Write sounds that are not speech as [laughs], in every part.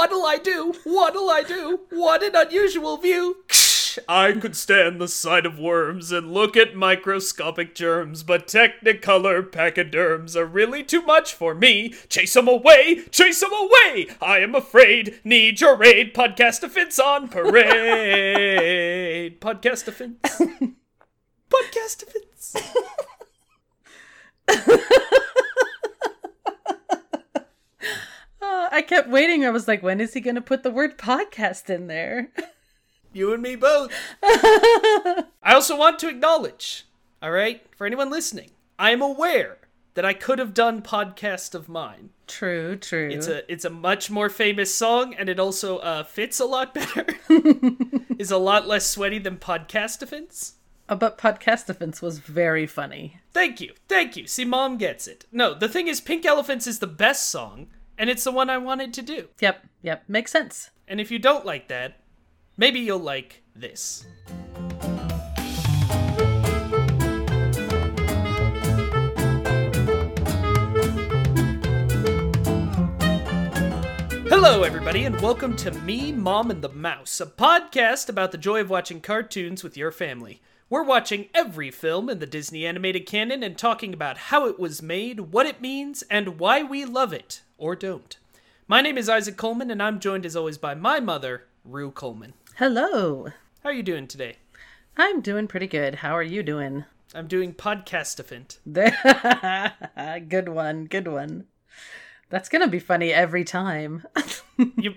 What'll I do? What'll I do? What an unusual view. I could stand the sight of worms and look at microscopic germs, but Technicolor pachyderms are really too much for me. Chase 'em away, chase 'em away. I am afraid. Need your aid. Podcast offense on parade. [laughs] Podcast offense. [laughs] Podcast offense. [laughs] Uh, I kept waiting. I was like, when is he going to put the word podcast in there? [laughs] You and me both. [laughs] I also want to acknowledge, all right, for anyone listening, I am aware that I could have done podcast of mine. True, true. It's a it's a much more famous song, and it also uh, fits a lot better. [laughs] is a lot less sweaty than podcast offense. Uh, but podcast offense was very funny. Thank you, thank you. See, mom gets it. No, the thing is, Pink Elephants is the best song, and it's the one I wanted to do. Yep, yep, makes sense. And if you don't like that, maybe you'll like this. Hello, everybody, and welcome to Me, Mom, and the Mouse, a podcast about the joy of watching cartoons with your family. We're watching every film in the Disney animated canon and talking about how it was made, what it means, and why we love it, or don't. My name is Isaac Coleman, and I'm joined as always by my mother, Rue Coleman. Hello. How are you doing today? I'm doing pretty good. How are you doing? I'm doing podcastaphant. [laughs] good one, good one. That's going to be funny every time. [laughs] You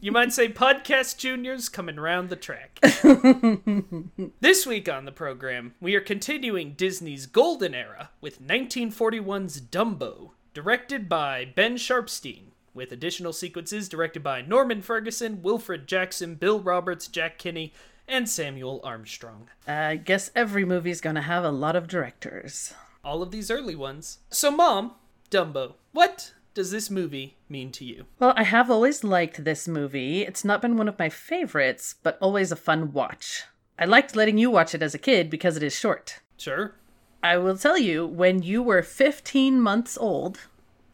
you might say podcast juniors coming round the track. [laughs] this week on the program, we are continuing Disney's golden era with 1941's Dumbo, directed by Ben Sharpsteen, with additional sequences directed by Norman Ferguson, Wilfred Jackson, Bill Roberts, Jack Kinney, and Samuel Armstrong. I guess every movie's going to have a lot of directors. All of these early ones. So, Mom, Dumbo, what does this movie mean to you? Well, I have always liked this movie. It's not been one of my favorites, but always a fun watch. I liked letting you watch it as a kid because it is short. Sure. I will tell you, when you were 15 months old,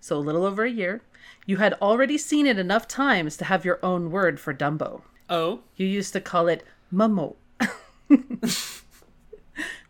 so a little over a year, you had already seen it enough times to have your own word for Dumbo. Oh, You used to call it Momo. [laughs]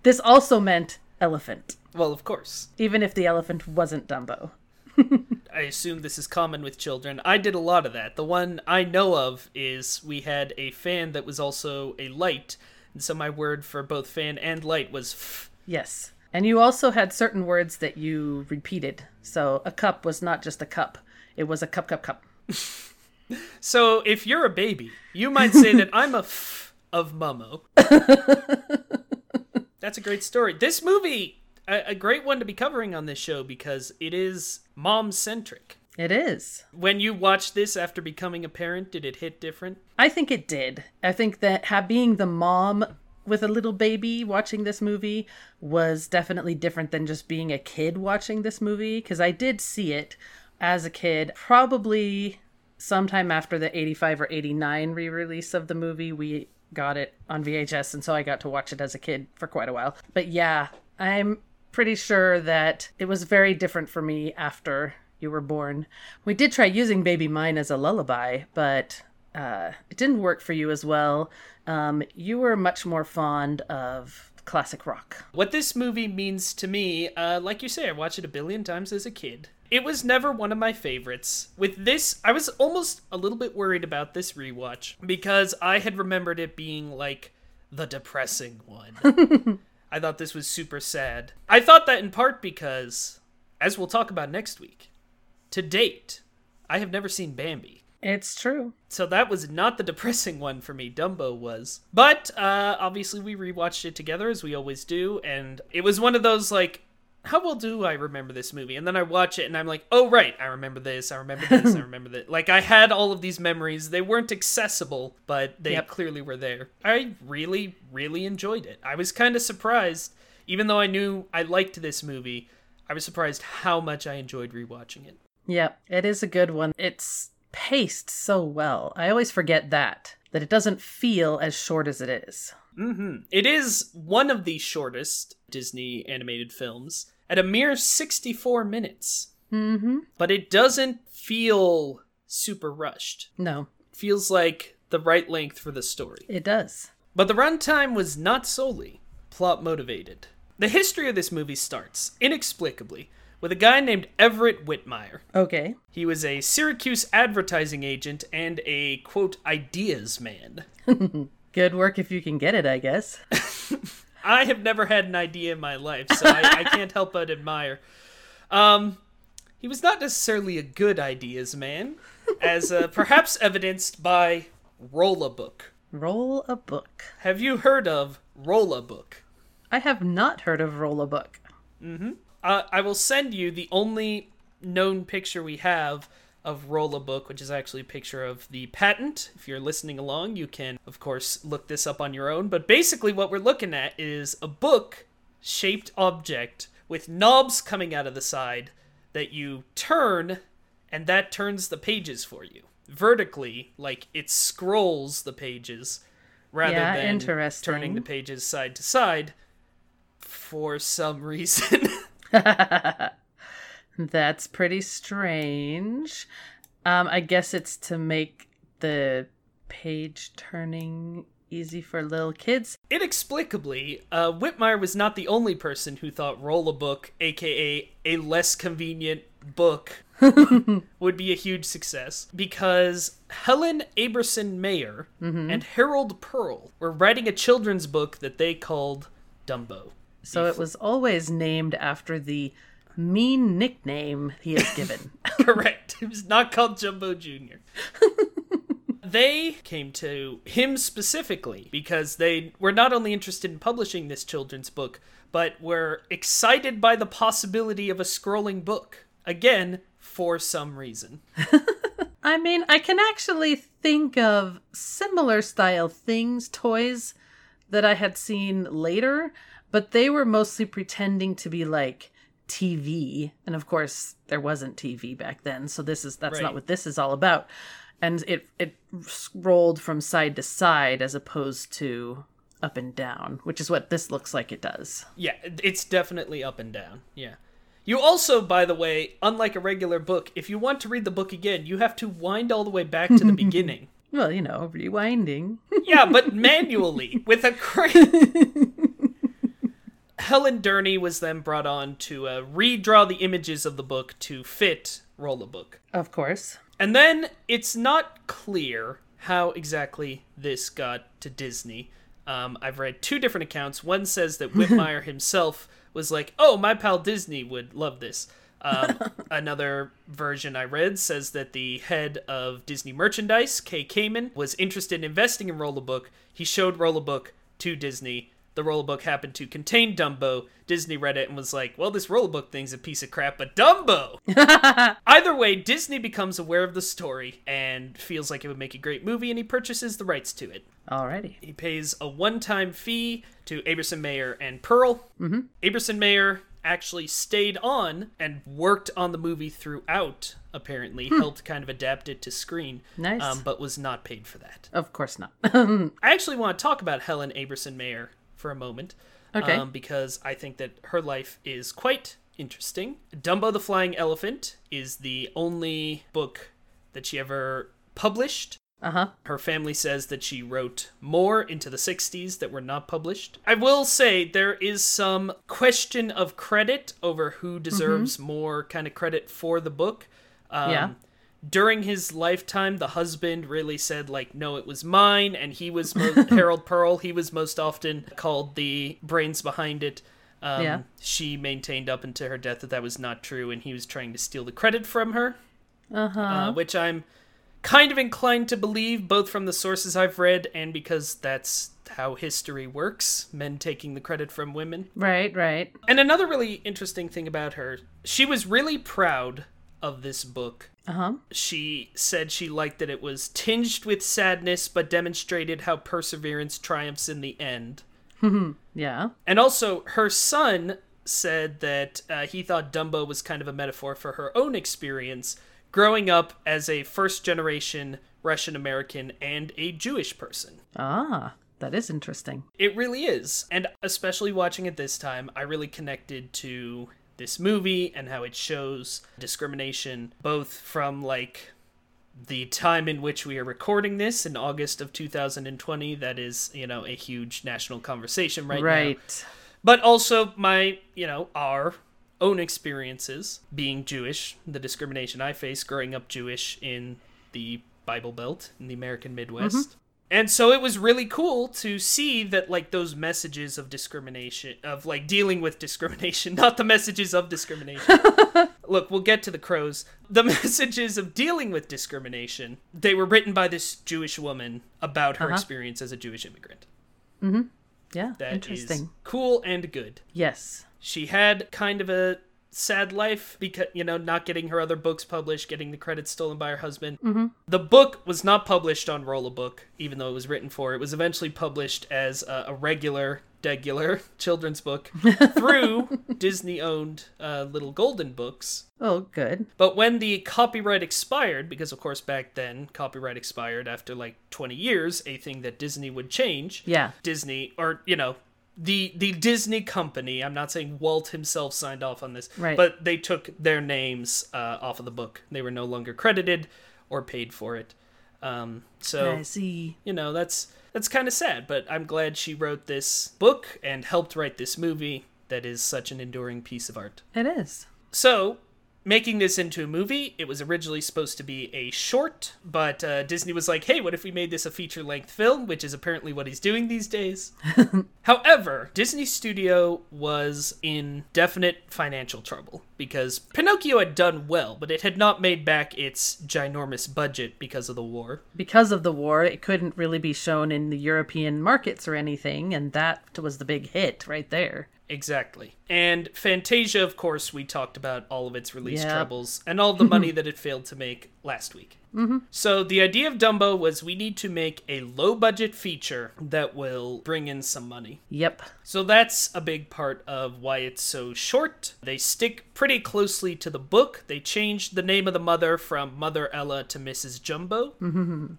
this also meant elephant, well, of course. even if the elephant wasn't Dumbo. [laughs] I assume this is common with children. I did a lot of that. The one I know of is we had a fan that was also a light, and so my word for both fan and light was f. Yes. And you also had certain words that you repeated. So a cup was not just a cup, it was a cup, cup, cup. [laughs] So if you're a baby, you might say that I'm a f of Momo. [laughs] That's a great story. This movie, a, a great one to be covering on this show because it is mom centric. It is. When you watched this after becoming a parent, did it hit different? I think it did. I think that ha- being the mom with a little baby watching this movie was definitely different than just being a kid watching this movie because I did see it as a kid, probably sometime after the 85 or 89 re release of the movie. We got it on VHS, and so I got to watch it as a kid for quite a while. But yeah, I'm pretty sure that it was very different for me after you were born. We did try using Baby Mine as a lullaby, but uh, it didn't work for you as well. Um, you were much more fond of classic rock. What this movie means to me, uh, like you say, I watched it a billion times as a kid. It was never one of my favorites. With this, I was almost a little bit worried about this rewatch because I had remembered it being like the depressing one. [laughs] I thought this was super sad. I thought that in part because, as we'll talk about next week, to date, I have never seen Bambi. It's true. So that was not the [laughs] depressing one for me. Dumbo was. But uh, obviously, we rewatched it together as we always do, and it was one of those like, how well do I remember this movie? And then I watch it and I'm like, oh right, I remember this, I remember this, I [laughs] remember that. Like I had all of these memories. They weren't accessible, but they Yep. clearly were there. I really, really enjoyed it. I was kind of surprised, even though I knew I liked this movie. I was surprised how much I enjoyed rewatching it. Yeah, it is a good one. It's paced so well. I always forget that, that it doesn't feel as short as it is. hmm It is one of the shortest Disney animated films at a mere 64 minutes. Hmm. But it doesn't feel super rushed. No, Feels like the right length for the story. it does. But the runtime was not solely plot motivated. The history of this movie starts, inexplicably, with a guy named Everett Whitmire. Okay. He was a Syracuse advertising agent and a, quote, ideas man. [laughs] Good work if you can get it, I guess. [laughs] I have never had an idea in my life, so I, I can't help but admire. Um, he was not necessarily a good ideas man, as uh, perhaps evidenced by Roll a Book. Roll a book. Have you heard of Roll a Book? I have not heard of Roll a book. Uh, I will send you the only known picture we have of Rolla Book, which is actually a picture of the patent. If you're listening along, you can, of course, look this up on your own. But basically, what we're looking at is a book shaped object with knobs coming out of the side that you turn, and that turns the pages for you vertically, like it scrolls the pages rather Yeah, than turning the pages side to side for some [laughs] reason. [laughs] That's pretty strange. Um, I guess it's to make the page turning easy for little kids. Inexplicably, uh, Whitmire was not the only person who thought Roll a Book, aka a less convenient book, [laughs] would be a huge success because Helen Aberson Mayer and Harold Pearl were writing a children's book that they called Dumbo. So it was always named after the mean nickname he is given. [laughs] Correct. It was not called Jumbo Jr. [laughs] they came to him specifically because they were not only interested in publishing this children's book, but were excited by the possibility of a scrolling book. Again, for some reason. [laughs] I mean, I can actually think of similar style things, toys that I had seen later, but they were mostly pretending to be like TV. And of course, there wasn't TV back then, so this is that's Right. not what this is all about. And it it rolled from side to side as opposed to up and down, which is what this looks like it does. Yeah, it's definitely up and down. Yeah. You also, by the way, unlike a regular book, if you want to read the book again, you have to wind all the way back to the [laughs] beginning. Well, you know, rewinding. Yeah, but [laughs] manually with a crane. [laughs] Helen Durney was then brought on to uh, redraw the images of the book to fit Roll a Book. of course. And then it's not clear how exactly this got to Disney. Um, I've read two different accounts. One says that [laughs] Whitmire himself was like, "Oh, my pal Disney would love this." Um, [laughs] another version I read says that the head of Disney merchandise, Kay Kamen, was interested in investing in Rollabook. He showed Rollabook to Disney. The Rollabook happened to contain Dumbo. Disney read it and was like, "Well, this Rollabook thing's a piece of crap, but Dumbo." [laughs] Either way, Disney becomes aware of the story and feels like it would make a great movie, and he purchases the rights to it. Alrighty. He pays a one-time fee to Aberson Mayer and Pearl. Mm-hmm. Aberson Mayer actually stayed on and worked on the movie throughout. Apparently, helped kind of adapt it to screen, Nice. um, but was not paid for that. Of course not. [laughs] I actually want to talk about Helen Aberson Mayer for a moment. Okay. Um, because I think that her life is quite interesting. Dumbo the Flying Elephant is the only book that she ever published. Uh huh. Her family says that she wrote more into the 60s that were not published. I will say there is some question of credit over who deserves more kind of credit for the book. Um, Yeah. During his lifetime, the husband really said, like, no, it was mine, and he was [laughs] Harold Pearl. He was most often called the brains behind it. Um, Yeah. She maintained up until her death that that was not true, and he was trying to steal the credit from her Uh-huh. uh, which I'm kind of inclined to believe, both from the sources I've read and because that's how history works men taking the credit from women. Right, right. And another really interesting thing about her, she was really proud of this book. Uh-huh. She said she liked that it was tinged with sadness but demonstrated how perseverance triumphs in the end. [laughs] Yeah. And also, her son said that uh, he thought Dumbo was kind of a metaphor for her own experience growing up as a first generation Russian American and a Jewish person. Ah, that is interesting. It really is. And especially watching it this time, I really connected to this movie and how it shows discrimination both from like the time in which we are recording this in August of 2020, that is, you know, a huge national conversation right, right. now. But also my, you know, our own experiences being Jewish, the discrimination I faced growing up Jewish in the Bible Belt in the American Midwest. Mm-hmm. And so it was really cool to see that like those messages of discrimination of like dealing with discrimination, [laughs] not the messages of discrimination. [laughs] Look, we'll get to the crows. The [laughs] messages of dealing with discrimination, they were written by this Jewish woman about her Uh-huh. experience as a Jewish immigrant. Mm-hmm. Yeah. That is Interesting. cool and good. Yes. She had kind of a sad life because you know not getting her other books published getting the credits stolen by her husband mm-hmm. the book was not published on roll a book even though it was written for it was eventually published as a, a regular regular [laughs] children's book [laughs] through disney owned uh, little golden books Oh, good. but when the copyright expired, because of course back then copyright expired after like 20 years, a thing that Disney would change. Yeah. Disney, or you know, the the Disney company. I'm not saying Walt himself signed off on this, Right. but they took their names uh, off of the book. They were no longer credited or paid for it. Um, so I see. you know that's that's kind of sad. But I'm glad she wrote this book and helped write this movie that is such an enduring piece of art. It is. So, making this into a movie, it was originally supposed to be a short, but uh, Disney was like, hey, what if we made this a feature length film, which is apparently what he's doing these days. [laughs] However, Disney Studio was in definite financial trouble because Pinocchio had done well, but it had not made back its ginormous budget because of the war. Because of the war, it couldn't really be shown in the European markets or anything, and that was the big hit right there. Exactly. And Fantasia, of course, we talked about all of its release Yep. troubles and all the money [laughs] that it failed to make last week. Mm-hmm. So the idea of Dumbo was we need to make a low budget feature that will bring in some money. Yep. So that's a big part of why it's so short. They stick pretty closely to the book. They changed the name of the mother from Mother Ella to Mrs. Jumbo,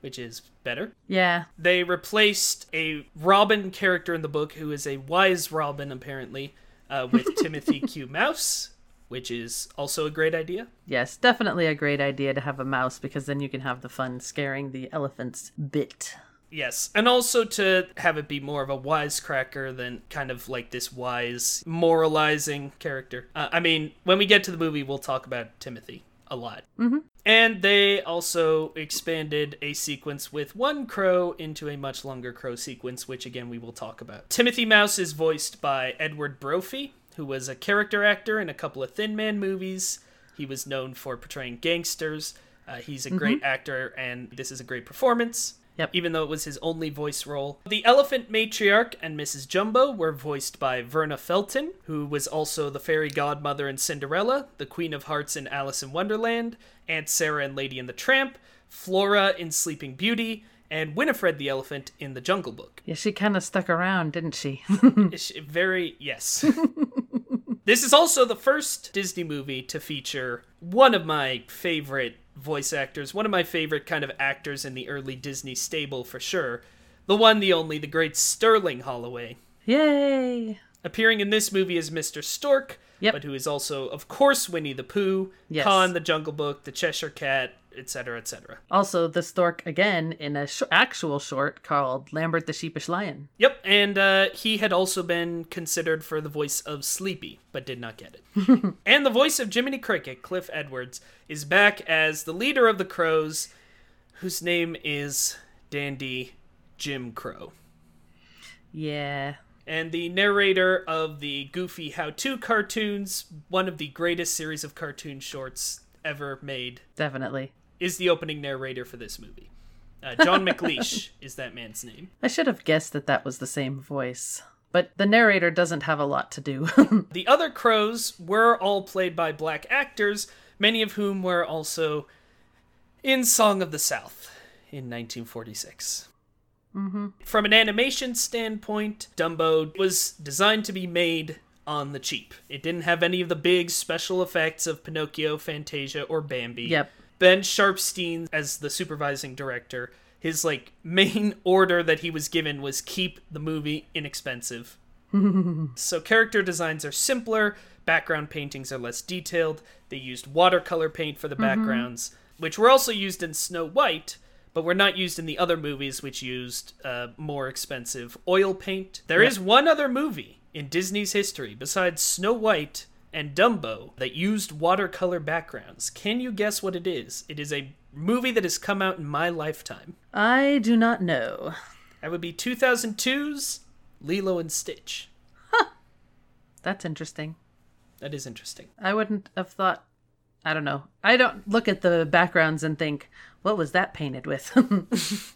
which is better. Yeah. They replaced a Robin character in the book who is a wise Robin, apparently, uh, with Timothy Q. Mouse, which is also a great idea. Yes, definitely a great idea to have a mouse because then you can have the fun scaring the elephants bit. Yes, and also to have it be more of a wisecracker than kind of like this wise, moralizing character. Uh, I mean, when we get to the movie, we'll talk about Timothy a lot. Mm-hmm. And they also expanded a sequence with one crow into a much longer crow sequence, which again we will talk about. Timothy Mouse is voiced by Edward Brophy, who was a character actor in a couple of Thin Man movies. He was known for portraying gangsters. Uh, he's a great actor, and this is a great performance. Yep. Even though it was his only voice role. The elephant matriarch and Mrs. Jumbo were voiced by Verna Felton, who was also the fairy godmother in Cinderella, the Queen of Hearts in Alice in Wonderland, Aunt Sarah in Lady and the Tramp, Flora in Sleeping Beauty, and Winifred the elephant in The Jungle Book. Yeah, she kind of stuck around, didn't she? [laughs] It's very yes. [laughs] this is also the first Disney movie to feature one of my favorite voice actors, one of my favorite kind of actors in the early Disney stable for sure. The one, the only, the great Sterling Holloway. Yay! Appearing in this movie as Mr. Stork, Yep. but who is also, of course, Winnie the Pooh, Yes. Kaa the Jungle Book, the Cheshire Cat, etc., etc. Also, the stork again in a sh- actual short called Lambert the Sheepish Lion. Yep, and uh, he had also been considered for the voice of Sleepy, but did not get it. [laughs] and the voice of Jiminy Cricket, Cliff Edwards, is back as the leader of the Crows, whose name is Dandy Jim Crow. Yeah. And the narrator of the Goofy How To cartoons, one of the greatest series of cartoon shorts ever made, Definitely. is the opening narrator for this movie. Uh, John [laughs] McLeish is that man's name. I should have guessed that that was the same voice. But the narrator doesn't have a lot to do. [laughs] The other crows were all played by black actors, many of whom were also in Song of the South in 1946. Mm-hmm. From an animation standpoint, Dumbo was designed to be made on the cheap. It didn't have any of the big special effects of Pinocchio, Fantasia, or Bambi. Yep. Ben Sharpsteen, as the supervising director, his like main [laughs] order that he was given was keep the movie inexpensive. [laughs] So character designs are simpler, background paintings are less detailed. They used watercolor paint for the mm-hmm. backgrounds. which were also used in Snow White, but were not used in the other movies, which used uh, more expensive oil paint. There is one other movie in Disney's history besides Snow White and Dumbo that used watercolor backgrounds. Can you guess what it is? It is a movie that has come out in my lifetime. I do not know. That would be 2002's Lilo and Stitch. That's interesting. That is interesting. I wouldn't have thought. I don't know. I don't look at the backgrounds and think, what was that painted with? [laughs]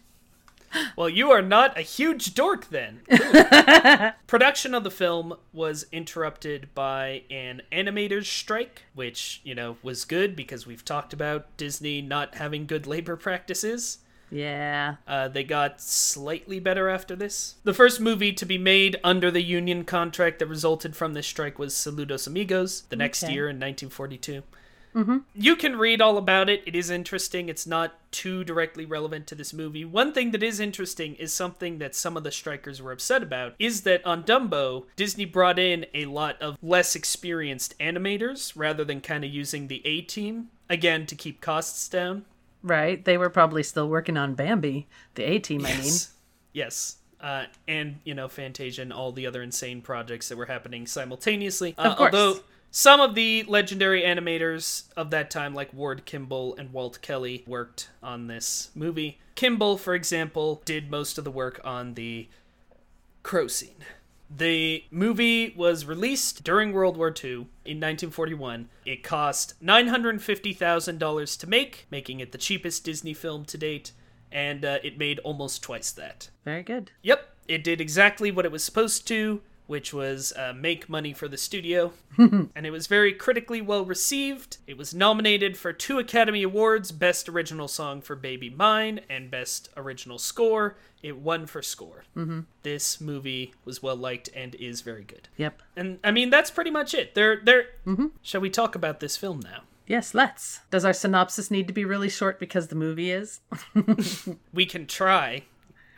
Well, you are not a huge dork then. [laughs] Production of the film was interrupted by an animator's strike, which, you know, was good because we've talked about Disney not having good labor practices. yeah. Uh, they got slightly better after this. The first movie to be made under the union contract that resulted from this strike was Saludos Amigos, the next Okay. year in 1942. You can read all about it. It is interesting. It's not too directly relevant to this movie. One thing that is interesting is something that some of the strikers were upset about is that on Dumbo, Disney brought in a lot of less experienced animators rather than kind of using the A team, again, to keep costs down. Right. They were probably still working on Bambi, the A team, I mean. Yes. Yes. Uh, and, you know, Fantasia and all the other insane projects that were happening simultaneously. Uh, Of course. Although some of the legendary animators of that time, like Ward Kimball and Walt Kelly, worked on this movie. Kimball, for example, did most of the work on the crow scene. The movie was released during World War II in 1941. It cost $950,000 to make, making it the cheapest Disney film to date, and uh, it made almost twice that. Very good. Yep, it did exactly what it was supposed to, which was uh, make money for the studio. [laughs] and it was very critically well received. It was nominated for two Academy Awards Best Original Song for Baby Mine and Best Original Score. It won for score. Mm-hmm. This movie was well liked and is very good. Yep. And I mean, that's pretty much it. There, there. Shall we talk about this film now? Yes, let's. Does our synopsis need to be really short because the movie is? [laughs] We can try.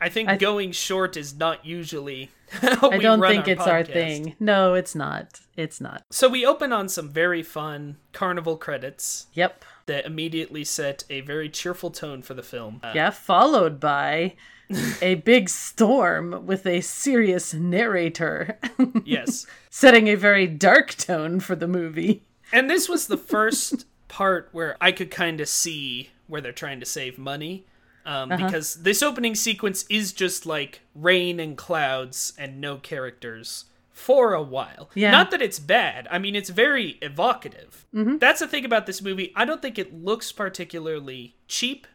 I think I- going short is not usually. [laughs] I we don't think our it's our thing. No, it's not. It's not. So we open on some very fun carnival credits Yep. that immediately set a very cheerful tone for the film. Uh, Yeah, followed by [laughs] a big storm with a serious narrator, [laughs] yes. setting a very dark tone for the movie. And this was the first part where I could kind of see where they're trying to save money. Um, Uh-huh. Because this opening sequence is just like rain and clouds and no characters for a while. Yeah. Not that it's bad. I mean, it's very evocative. That's the thing about this movie. I don't think it looks particularly cheap.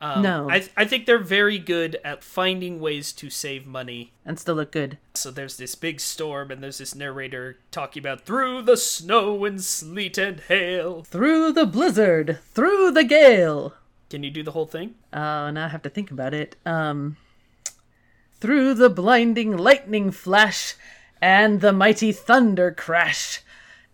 Um, No. I, I think they're very good at finding ways to save money And still look good. so there's this big storm, and there's this narrator talking about through the snow and sleet and hail. Through the blizzard, through the gale. Can you do the whole thing? Oh, now I have to think about it. Um, through the blinding lightning flash and the mighty thunder crash,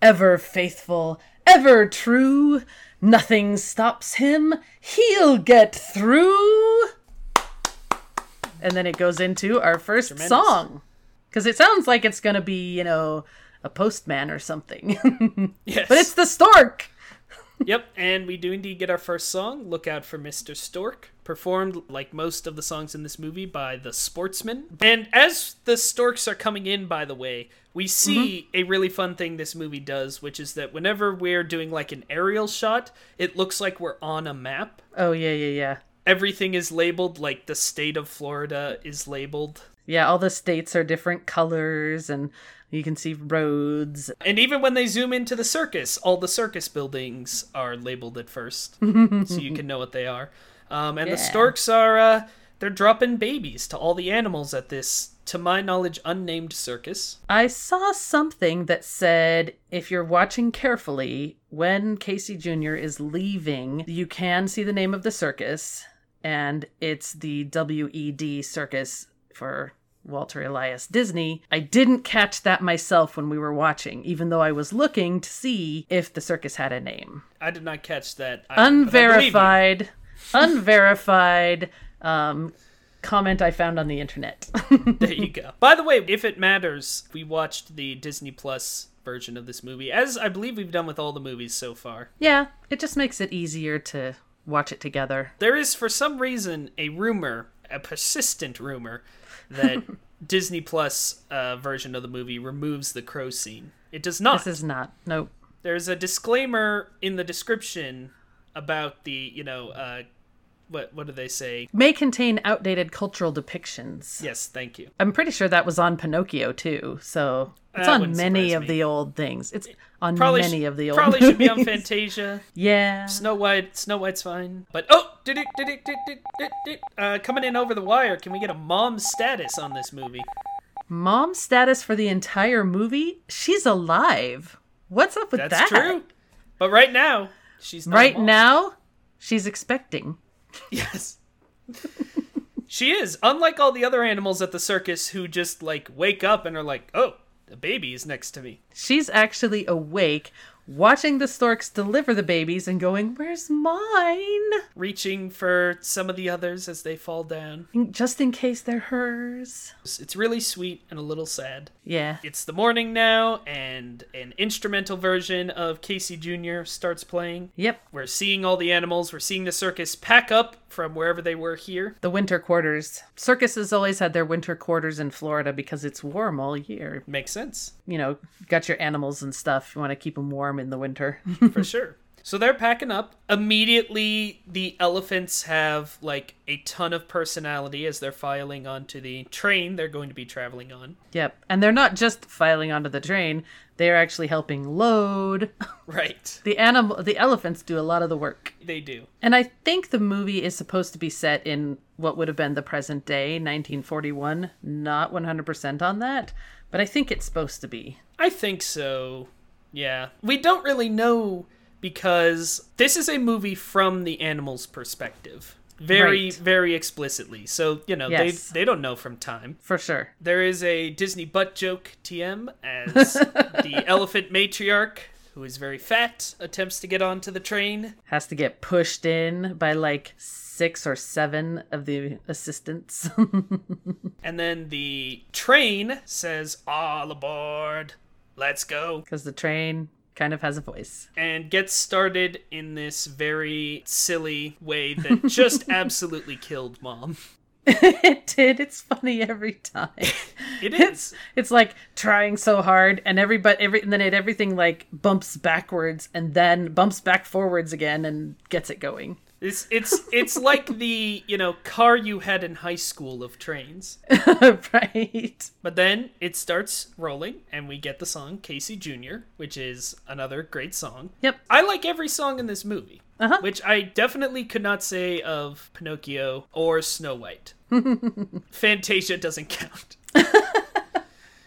ever faithful, ever true, nothing stops him. He'll get through. And then it goes into our first Tremendous. song. Because it sounds like it's going to be, you know, a postman or something. [laughs] Yes. but it's the stork. Yep, and we do indeed get our first song, Look Out for Mr. Stork, performed like most of the songs in this movie by the Sportsmen. And as the storks are coming in, by the way, we see mm-hmm. a really fun thing this movie does, which is that whenever we're doing like an aerial shot, it looks like we're on a map. Oh, yeah, yeah, yeah. Everything is labeled, like the state of Florida is labeled. Yeah, all the states are different colors, and you can see roads. And even when they zoom into the circus, all the circus buildings are labeled at first, [laughs] so you can know what they are. Um, and the storks are uh, they're dropping babies to all the animals at this, to my knowledge, unnamed circus. I saw something that said if you're watching carefully, when Casey Jr. is leaving, you can see the name of the circus, and it's the WED Circus for Walter Elias Disney. I didn't catch that myself when we were watching, even though I was looking to see if the circus had a name. I did not catch that. I. Unverified, unverified um, comment I found on the internet. [laughs] There you go. By the way, if it matters, we watched the Disney Plus version of this movie, as I believe we've done with all the movies so far. yeah, it just makes it easier to watch it together. There is, for some reason, a rumor, a persistent rumor, that [laughs] Disney Plus uh, version of the movie removes the crow scene. It does not. This is not. Nope. There's a disclaimer in the description about the, you know, uh, what what do they say? May contain outdated cultural depictions. Yes, thank you. I'm pretty sure that was on Pinocchio too. So it's That on many of me. the old things. It's on Probably many sh- of the old. probably should be on. Fantasia. [laughs] Yeah. Snow White, Snow White's fine. But oh, did it, did it, did it, did it, uh, coming in over the wire. Can we get a mom status on this movie? Mom status for the entire movie? She's alive. What's up with That's that? That's true. But right now, she's Right now, she's expecting. [laughs] Yes. she is. Unlike all the other animals at the circus who just like wake up and are like, "Oh, the baby is next to me." She's actually awake, watching the storks deliver the babies and going, Where's mine? Reaching for some of the others as they fall down. Just in case they're hers. It's really sweet and a little sad. Yeah. It's the morning now, and an instrumental version of Casey Jr. starts playing. Yep. We're seeing all the animals. We're seeing the circus pack up from wherever they were here. The winter quarters. Circuses always had their winter quarters in Florida because it's warm all year. Makes sense, You know, got your animals and stuff. You want to keep them warm in the winter. for [laughs] sure. So they're packing up. Immediately, the elephants have like a ton of personality as they're filing onto the train they're going to be traveling on. yep. And they're not just filing onto the train, they're actually helping load. [laughs] Right. The animal the elephants do a lot of the work. They do. And I think the movie is supposed to be set in what would have been the present day, 1941. Not 100% on that, but I think it's supposed to be. I think so. Yeah. We don't really know because this is a movie from the animals' perspective. Very, Right. very explicitly. So, you know, Yes. they they don't know from time. For sure. There is a Disney butt joke TM as [laughs] the elephant matriarch, who is very fat, attempts to get onto the train. Has to get pushed in by like six or seven of the assistants. [laughs] And then the train says, All aboard, let's go. Because the train kind of has a voice. and gets started in this very silly way that just [laughs] absolutely killed mom. it did. It's funny every time. [laughs] It is. It's like trying so hard, and everybody, every, and then it everything like bumps backwards, and then bumps back forwards again, and gets it going. It's it's it's like the, you know, car you had in high school of trains. [laughs] right. But then it starts rolling and we get the song Casey Jr., which is another great song. Yep. I like every song in this movie. Uh-huh. Which I definitely could not say of Pinocchio or Snow White. [laughs] Fantasia doesn't count.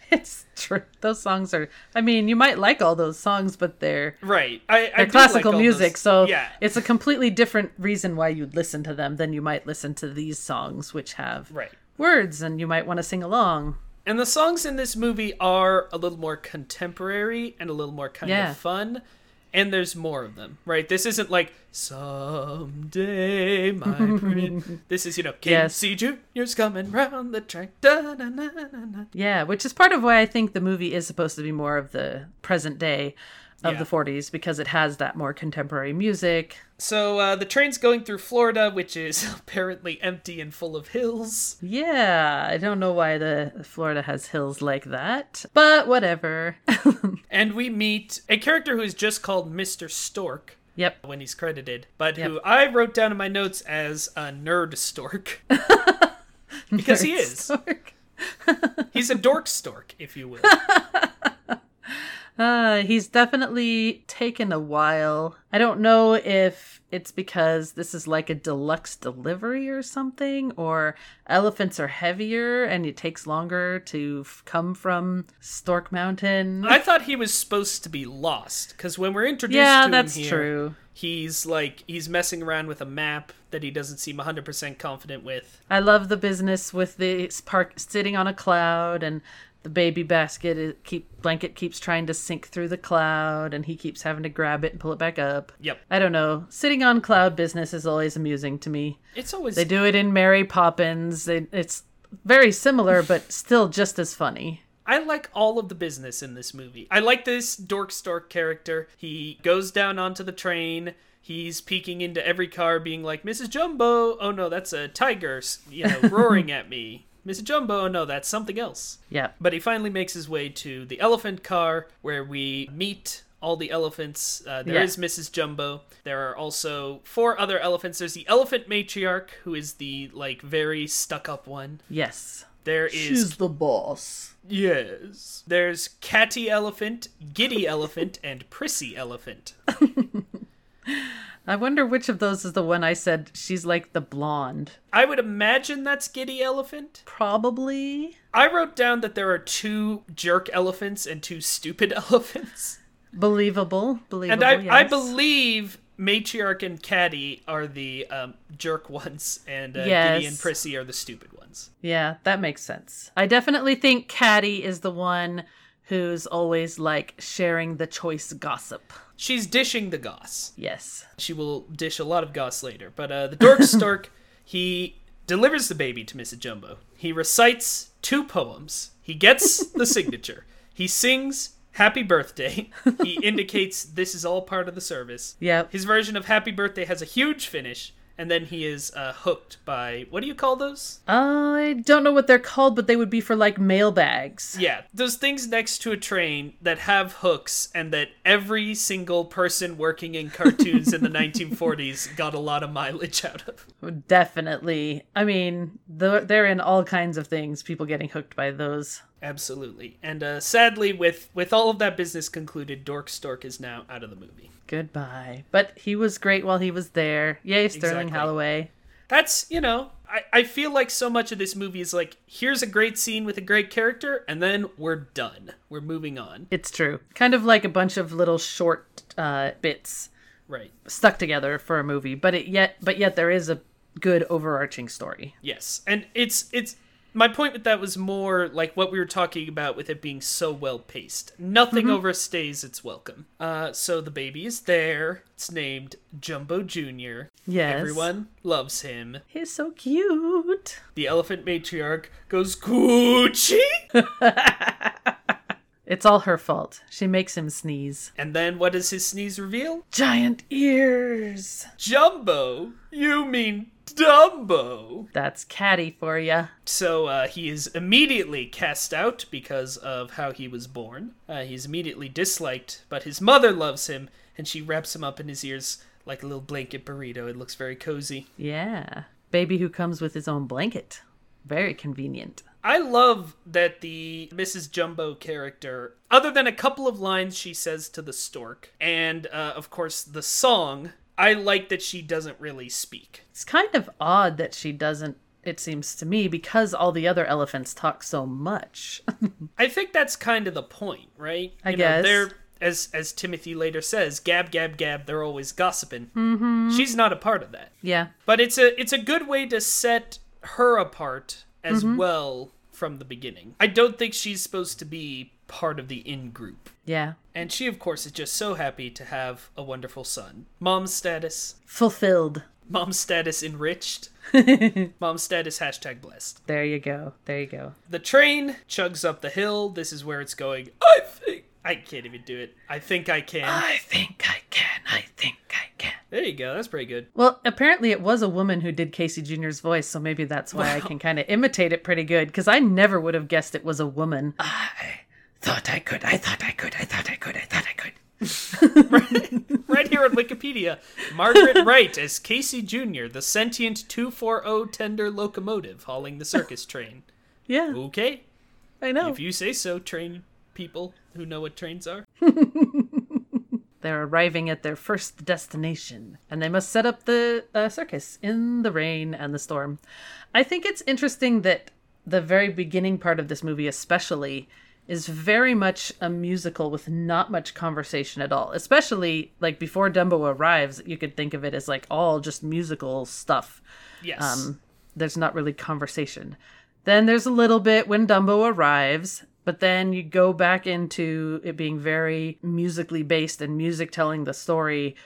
[laughs] It's true. Those songs are. I mean, you might like all those songs, but they're Right. I, I they're like classical all music, those- so yeah. it's a completely different reason why you'd listen to them than you might listen to these songs, which have Right. words, and you might want to sing along. And the songs in this movie are a little more contemporary and a little more kind Yeah. of fun. And there's more of them, right? This isn't like someday, my [laughs] pretty. this is, you know, Yes. Casey Junior's coming round the track. Da-na-na-na-na. Yeah, which is part of why I think the movie is supposed to be more of the present day of Yeah. the 40s because it has that more contemporary music. So uh, the train's going through Florida, which is [laughs] apparently empty and full of hills. Yeah, I don't know why the Florida has hills like that, but whatever. [laughs] And we meet a character who is just called Mr. Stork yep. when he's credited, but Yep. who I wrote down in my notes as a nerd stork. [laughs] because he is. Stork. He's a dork stork, if you will. Uh, he's definitely taken a while. I don't know if it's because this is like a deluxe delivery or something, or elephants are heavier and it takes longer to f- come from Stork Mountain. I thought he was supposed to be lost because when we're introduced yeah, to that's him here, true. he's like he's messing around with a map that he doesn't seem 100% confident with. I love the business with the park sitting on a cloud and the baby basket is, keep blanket keeps trying to sink through the cloud and he keeps having to grab it and pull it back up. Yep, I don't know. Sitting on cloud business is always amusing to me. it's always They do it in Mary Poppins. They, it's very similar, but still just as funny. I like all of the business in this movie. I like this dork stork character. He goes down onto the train. He's peeking into every car, being like, Mrs. Jumbo, oh no, that's a tiger, you know, [laughs] roaring at me. Mrs. Jumbo, oh no, that's something else. Yeah. But he finally makes his way to the elephant car where we meet all the elephants. Uh, there Yeah. is Mrs. Jumbo. There are also four other elephants. There's the elephant matriarch, who is the like very stuck up one. Yes. There is the boss. yes. There's Catty elephant, Giddy elephant, and Prissy elephant. [laughs] I wonder which of those is the one I said she's like the blonde. I would imagine that's Giddy elephant. Probably. I wrote down that there are two jerk elephants and two stupid [laughs] elephants. Believable. Believable. And I, I believe Matriarch and Catty are the um, jerk [laughs] ones, and uh, Yes. Giddy and Prissy are the stupid ones. Yeah, that makes sense. I definitely think Catty is the one who's always like sharing the choice gossip. She's dishing the goss. Yes. She will dish a lot of goss later. But uh, the Dork [laughs] Stork, he delivers the baby to Mrs. Jumbo. He recites two poems. He gets the [laughs] signature. He sings Happy Birthday. He indicates this is all part of the service. Yep. His version of Happy Birthday has a huge finish, and then he is uh, hooked by what do you call those? I don't know what they're called, but they would be for like mailbags. Yeah, those things next to a train that have hooks, and that every single person working in cartoons in the [laughs] 1940s got a lot of mileage out of. Definitely. I mean, they're, they're in all kinds of things, people getting hooked by those. Absolutely, and uh, sadly, with with all of that business concluded, Dork Stork is now out of the movie. Goodbye. But he was great while he was there. Yay, Sterling Exactly. Holloway. That's you know, I I feel like so much of this movie is like here's a great scene with a great character, and then we're done. We're moving on. It's true. Kind of like a bunch of little short uh, bits Right. stuck together for a movie, but it yet but yet there is a good overarching story. Yes, and it's it's my point with that was more like what we were talking about with it being so well paced. Nothing overstays its welcome. Uh, so the baby is there. It's named Jumbo Junior. Yes. Everyone loves him. He's so cute. The elephant matriarch goes Coochie, [laughs] It's all her fault. She makes him sneeze. and then what does his sneeze reveal? Giant ears. Jumbo. You mean Dumbo? That's catty for ya. So uh, he is immediately cast out because of how he was born. Uh, he's immediately disliked, but his mother loves him, and she wraps him up in his ears like a little blanket burrito. It looks very cozy. Yeah. Baby who comes with his own blanket. Very convenient. I love that the Mrs. Jumbo character, other than a couple of lines she says to the stork, and uh, of course the song, I like that she doesn't really speak. It's kind of odd that she doesn't, it seems to me, because all the other elephants talk so much. [laughs] I think that's kind of the point, right? I you guess. Know, they're as as Timothy later says, gab gab gab. They're always gossiping. Mm-hmm. She's not a part of that, yeah. but it's a it's a good way to set her apart as Mm-hmm. well from the beginning. I don't think she's supposed to be part of the in group. Yeah. And she, of course, is just so happy to have a wonderful son. Mom's status. Fulfilled. Mom's status enriched. [laughs] Mom's status hashtag blessed. There you go. There you go. The train chugs up the hill. This is where it's going. I think. I can't even do it. I think I can. I think I can. I think I can. There you go. That's pretty good. Well, apparently it was a woman who did Casey Jr.'s voice, so maybe that's why I can kind of imitate it pretty good, because I never would have guessed it was a woman. I thought I could. I thought I could. I thought I could. I thought I could. [laughs] Right here on Wikipedia, Margaret Wright as Casey Jr., the sentient 240 tender locomotive hauling the circus train. Yeah, Okay. I know. If you say so, train people who know what trains are. [laughs] They're arriving at their first destination, and they must set up the uh, circus in the rain and the storm. I think it's interesting that the very beginning part of this movie, especially, is very much a musical with not much conversation at all. Especially like before Dumbo arrives, you could think of it as like all just musical stuff. Yes. Um, there's not really conversation. Then there's a little bit when Dumbo arrives, but then you go back into it being very musically based and music telling the story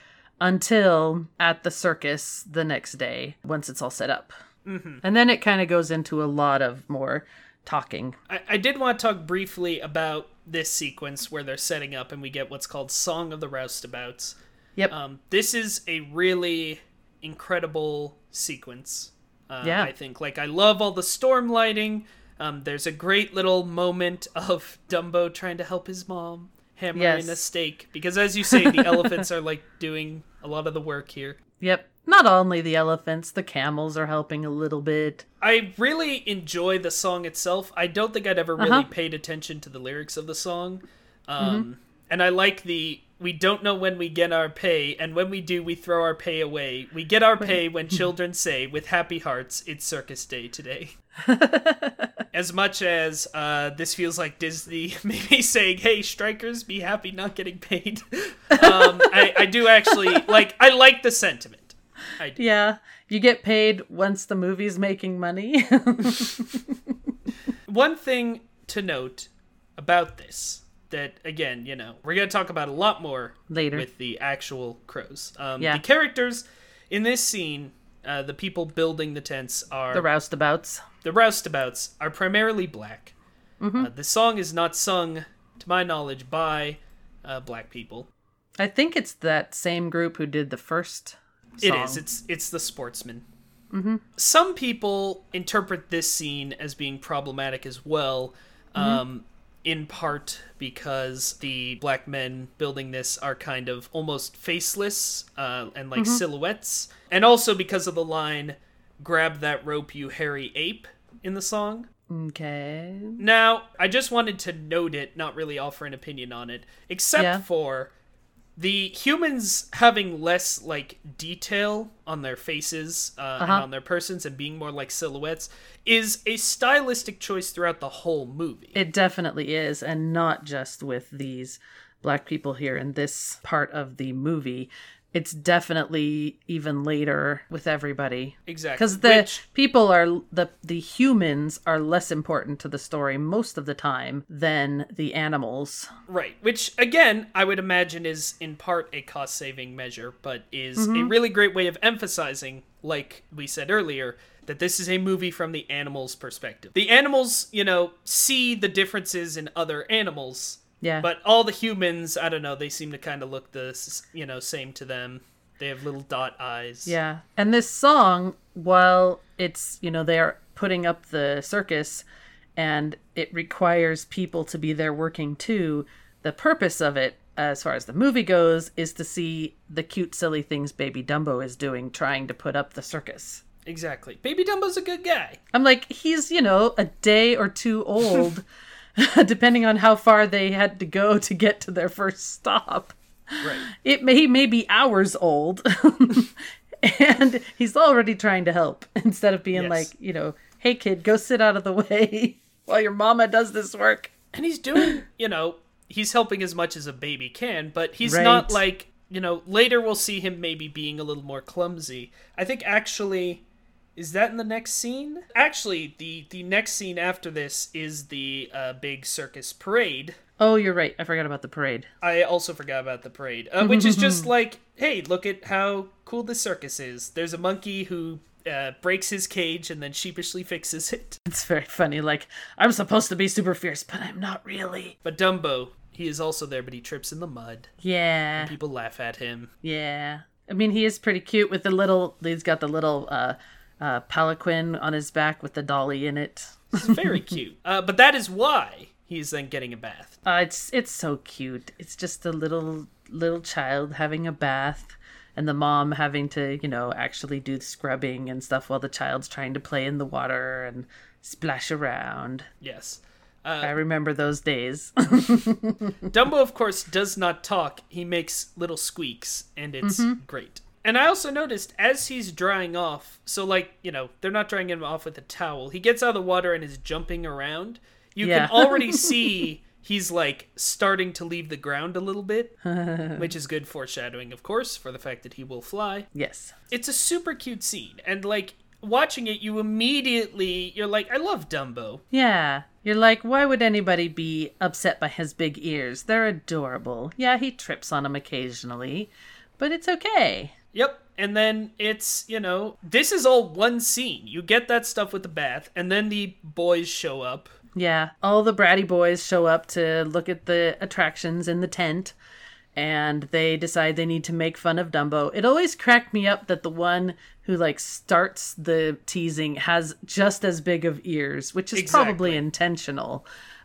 until at the circus the next day once it's all set up. Mm-hmm. And then it kind of goes into a lot of more talking. I, I did want to talk briefly about this sequence where they're setting up and we get what's called Song of the Roustabouts. Yep. Um, this is a really incredible sequence. Uh, Yeah. I think. Like, I love all the storm lighting. Um, there's a great little moment of Dumbo trying to help his mom hammer Yes. in a stake because, as you say, the [laughs] elephants are like doing a lot of the work here. Yep. Not only the elephants, the camels are helping a little bit. I really enjoy the song itself. I don't think I'd ever really Uh-huh. Mm-hmm. paid attention to the lyrics of the song. Um, And I like the we don't know when we get our pay, and when we do, we throw our pay away. We get our pay when [laughs] children say, with happy hearts, it's circus day today. [laughs] as much as uh, this feels like Disney [laughs] maybe saying, hey, strikers, be happy not getting paid, [laughs] um, I, I do actually like, I like the sentiment. I do. Yeah. You get paid once the movie's making money. [laughs] One thing to note about this that again, you know, we're gonna talk about a lot more Later. with the actual crows. Um, Yeah. The characters in this scene, uh, the people building the tents are the roustabouts. the roustabouts are primarily black. Mm-hmm. Uh, the song is not sung, to my knowledge, by uh, black people. I think it's that same group who did the first It song. is. It's it's the sportsmen. Some people interpret this scene as being problematic as well, um, in part because the black men building this are kind of almost faceless uh, and like silhouettes, and also because of the line "Grab that rope, you hairy ape" in the song. Okay. Now, I just wanted to note it, not really offer an opinion on it, except Yeah. for the humans having less like detail on their faces uh, and Uh-huh. on their persons and being more like silhouettes is a stylistic choice throughout the whole movie. It definitely is, and not just with these black people here in this part of the movie. It's definitely even later with everybody. exactly. Because the Which- people are the the humans are less important to the story most of the time than the animals. Right, which again, I would imagine is in part a cost saving measure, but is Mm-hmm. a really great way of emphasizing, like we said earlier, that this is a movie from the animals' perspective. The animals, you know, see the differences in other animals, Yeah. but all the humans, I don't know, they seem to kind of look the, you know, same to them. They have little dot eyes. Yeah. And this song, while it's, you know, they're putting up the circus and it requires people to be there working too, the purpose of it, as far as the movie goes, is to see the cute, silly things Baby Dumbo is doing trying to put up the circus. Exactly. Baby Dumbo's a good guy. I'm like, he's, you know, a day or two old, [laughs] [laughs] depending on how far they had to go to get to their first stop. Right. It may, he may be hours old, [laughs] and he's already trying to help [laughs] instead of being Yes. like, you know, hey kid, go sit out of the way while your mama does this work. and he's doing you know he's helping as much as a baby can but he's not like you know later we'll see him maybe being a little more clumsy i think actually is that in the next scene actually the the next scene after this is the uh, big circus parade Oh, you're right. I forgot about the parade. I also forgot about the parade, uh, which is just [laughs] like, hey, look at how cool this circus is. There's a monkey who uh, breaks his cage and then sheepishly fixes it. [laughs] It's very funny. Like, I'm supposed to be super fierce, but I'm not really. But Dumbo, he is also there, but he trips in the mud. Yeah. People laugh at him. Yeah. I mean, he is pretty cute with the little, he's got the little uh, uh, palanquin on his back with the dolly in it. It's very [laughs] cute. Uh, but that is why he's then getting a bath. Uh, it's it's so cute. It's just a little little child having a bath, and the mom having to you know actually do the scrubbing and stuff while the child's trying to play in the water and splash around. Yes. I remember those days. [laughs] Dumbo, of course, does not talk. He makes little squeaks, and it's great. And I also noticed as he's drying off, so like, you know, they're not drying him off with a towel. He gets out of the water and is jumping around. You Yeah. can [laughs] already see he's like starting to leave the ground a little bit, [laughs] which is good foreshadowing, of course, for the fact that he will fly. yes. It's a super cute scene, and like watching it, you immediately you're like, I love Dumbo. Yeah. You're like, why would anybody be upset by his big ears? They're adorable. Yeah, he trips on them occasionally, but it's okay. Yep. And then it's, you know, this is all one scene. You get that stuff with the bath, and then the boys show up. Yeah, all the bratty boys show up to look at the attractions in the tent, and they decide they need to make fun of Dumbo. It always cracked me up that the one who like starts the teasing has just as big of ears, which is probably Exactly.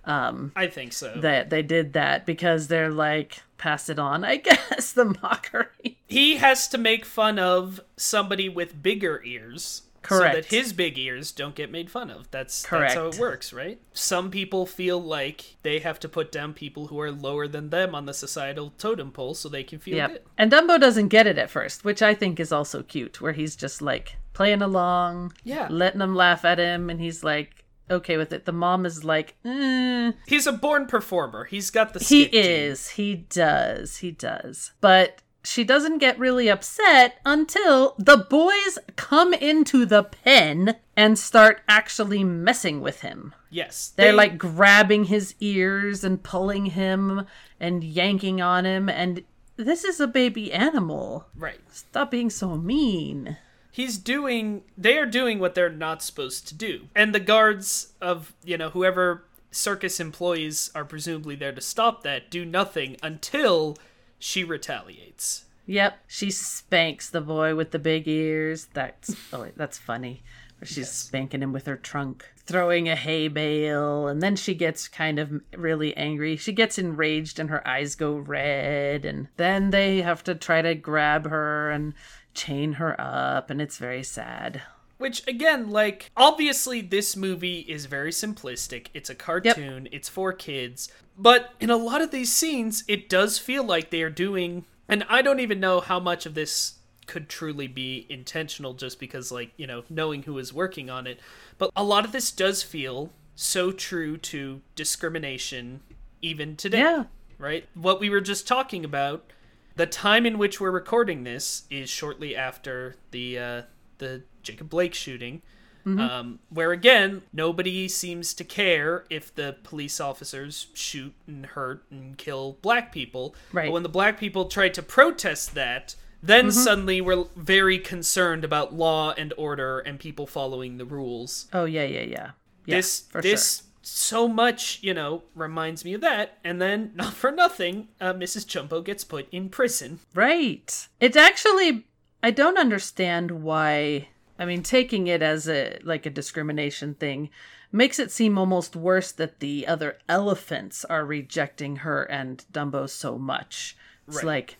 Intentional I think so. that they did that because they're like pass it on, [laughs] I guess, the mockery. he has to make fun of somebody with bigger ears. So that his big ears don't get made fun of. That's that's how it works, right? Some people feel like they have to put down people who are lower than them on the societal totem pole so they can feel Yep. good. And Dumbo doesn't get it at first, which I think is also cute, where he's just like playing along, Yeah. letting them laugh at him, and he's like okay with it. The mom is like, eh. He's a born performer. He's got the he skit gene. is, he does, he does. But she doesn't get really upset until the boys come into the pen and start actually messing with him. Yes. They're they- like grabbing his ears and pulling him and yanking on him and this is a baby animal. right. Stop being so mean. He's doing they are doing what they're not supposed to do and the guards of you know whoever circus employees are presumably there to stop that do nothing until she retaliates Yep, she spanks the boy with the big ears. That's oh, wait, that's funny. She's spanking him with her trunk, throwing a hay bale, and then she gets kind of really angry. She gets enraged, and her eyes go red. And then they have to try to grab her and chain her up, and it's very sad. which again like obviously this movie is very simplistic. It's a cartoon. It's for kids. But in a lot of these scenes it does feel like they are doing and i don't even know how much of this could truly be intentional just because like you know knowing who is working on it. But a lot of this does feel so true to discrimination even today Yeah. right? What we were just talking about the time in which we're recording this is shortly after the uh, the Jacob Blake shooting, um, where again nobody seems to care if the police officers shoot and hurt and kill black people. Right. But when the black people try to protest that, then suddenly we're very concerned about law and order and people following the rules Oh yeah, yeah, yeah. yeah this for this so much you know reminds me of that and then [laughs] not for nothing uh, mrs Jumbo gets put in prison. Right. It's actually I don't understand why. I mean, taking it as a like a discrimination thing makes it seem almost worse that the other elephants are rejecting her and Dumbo so much. It's Right. like,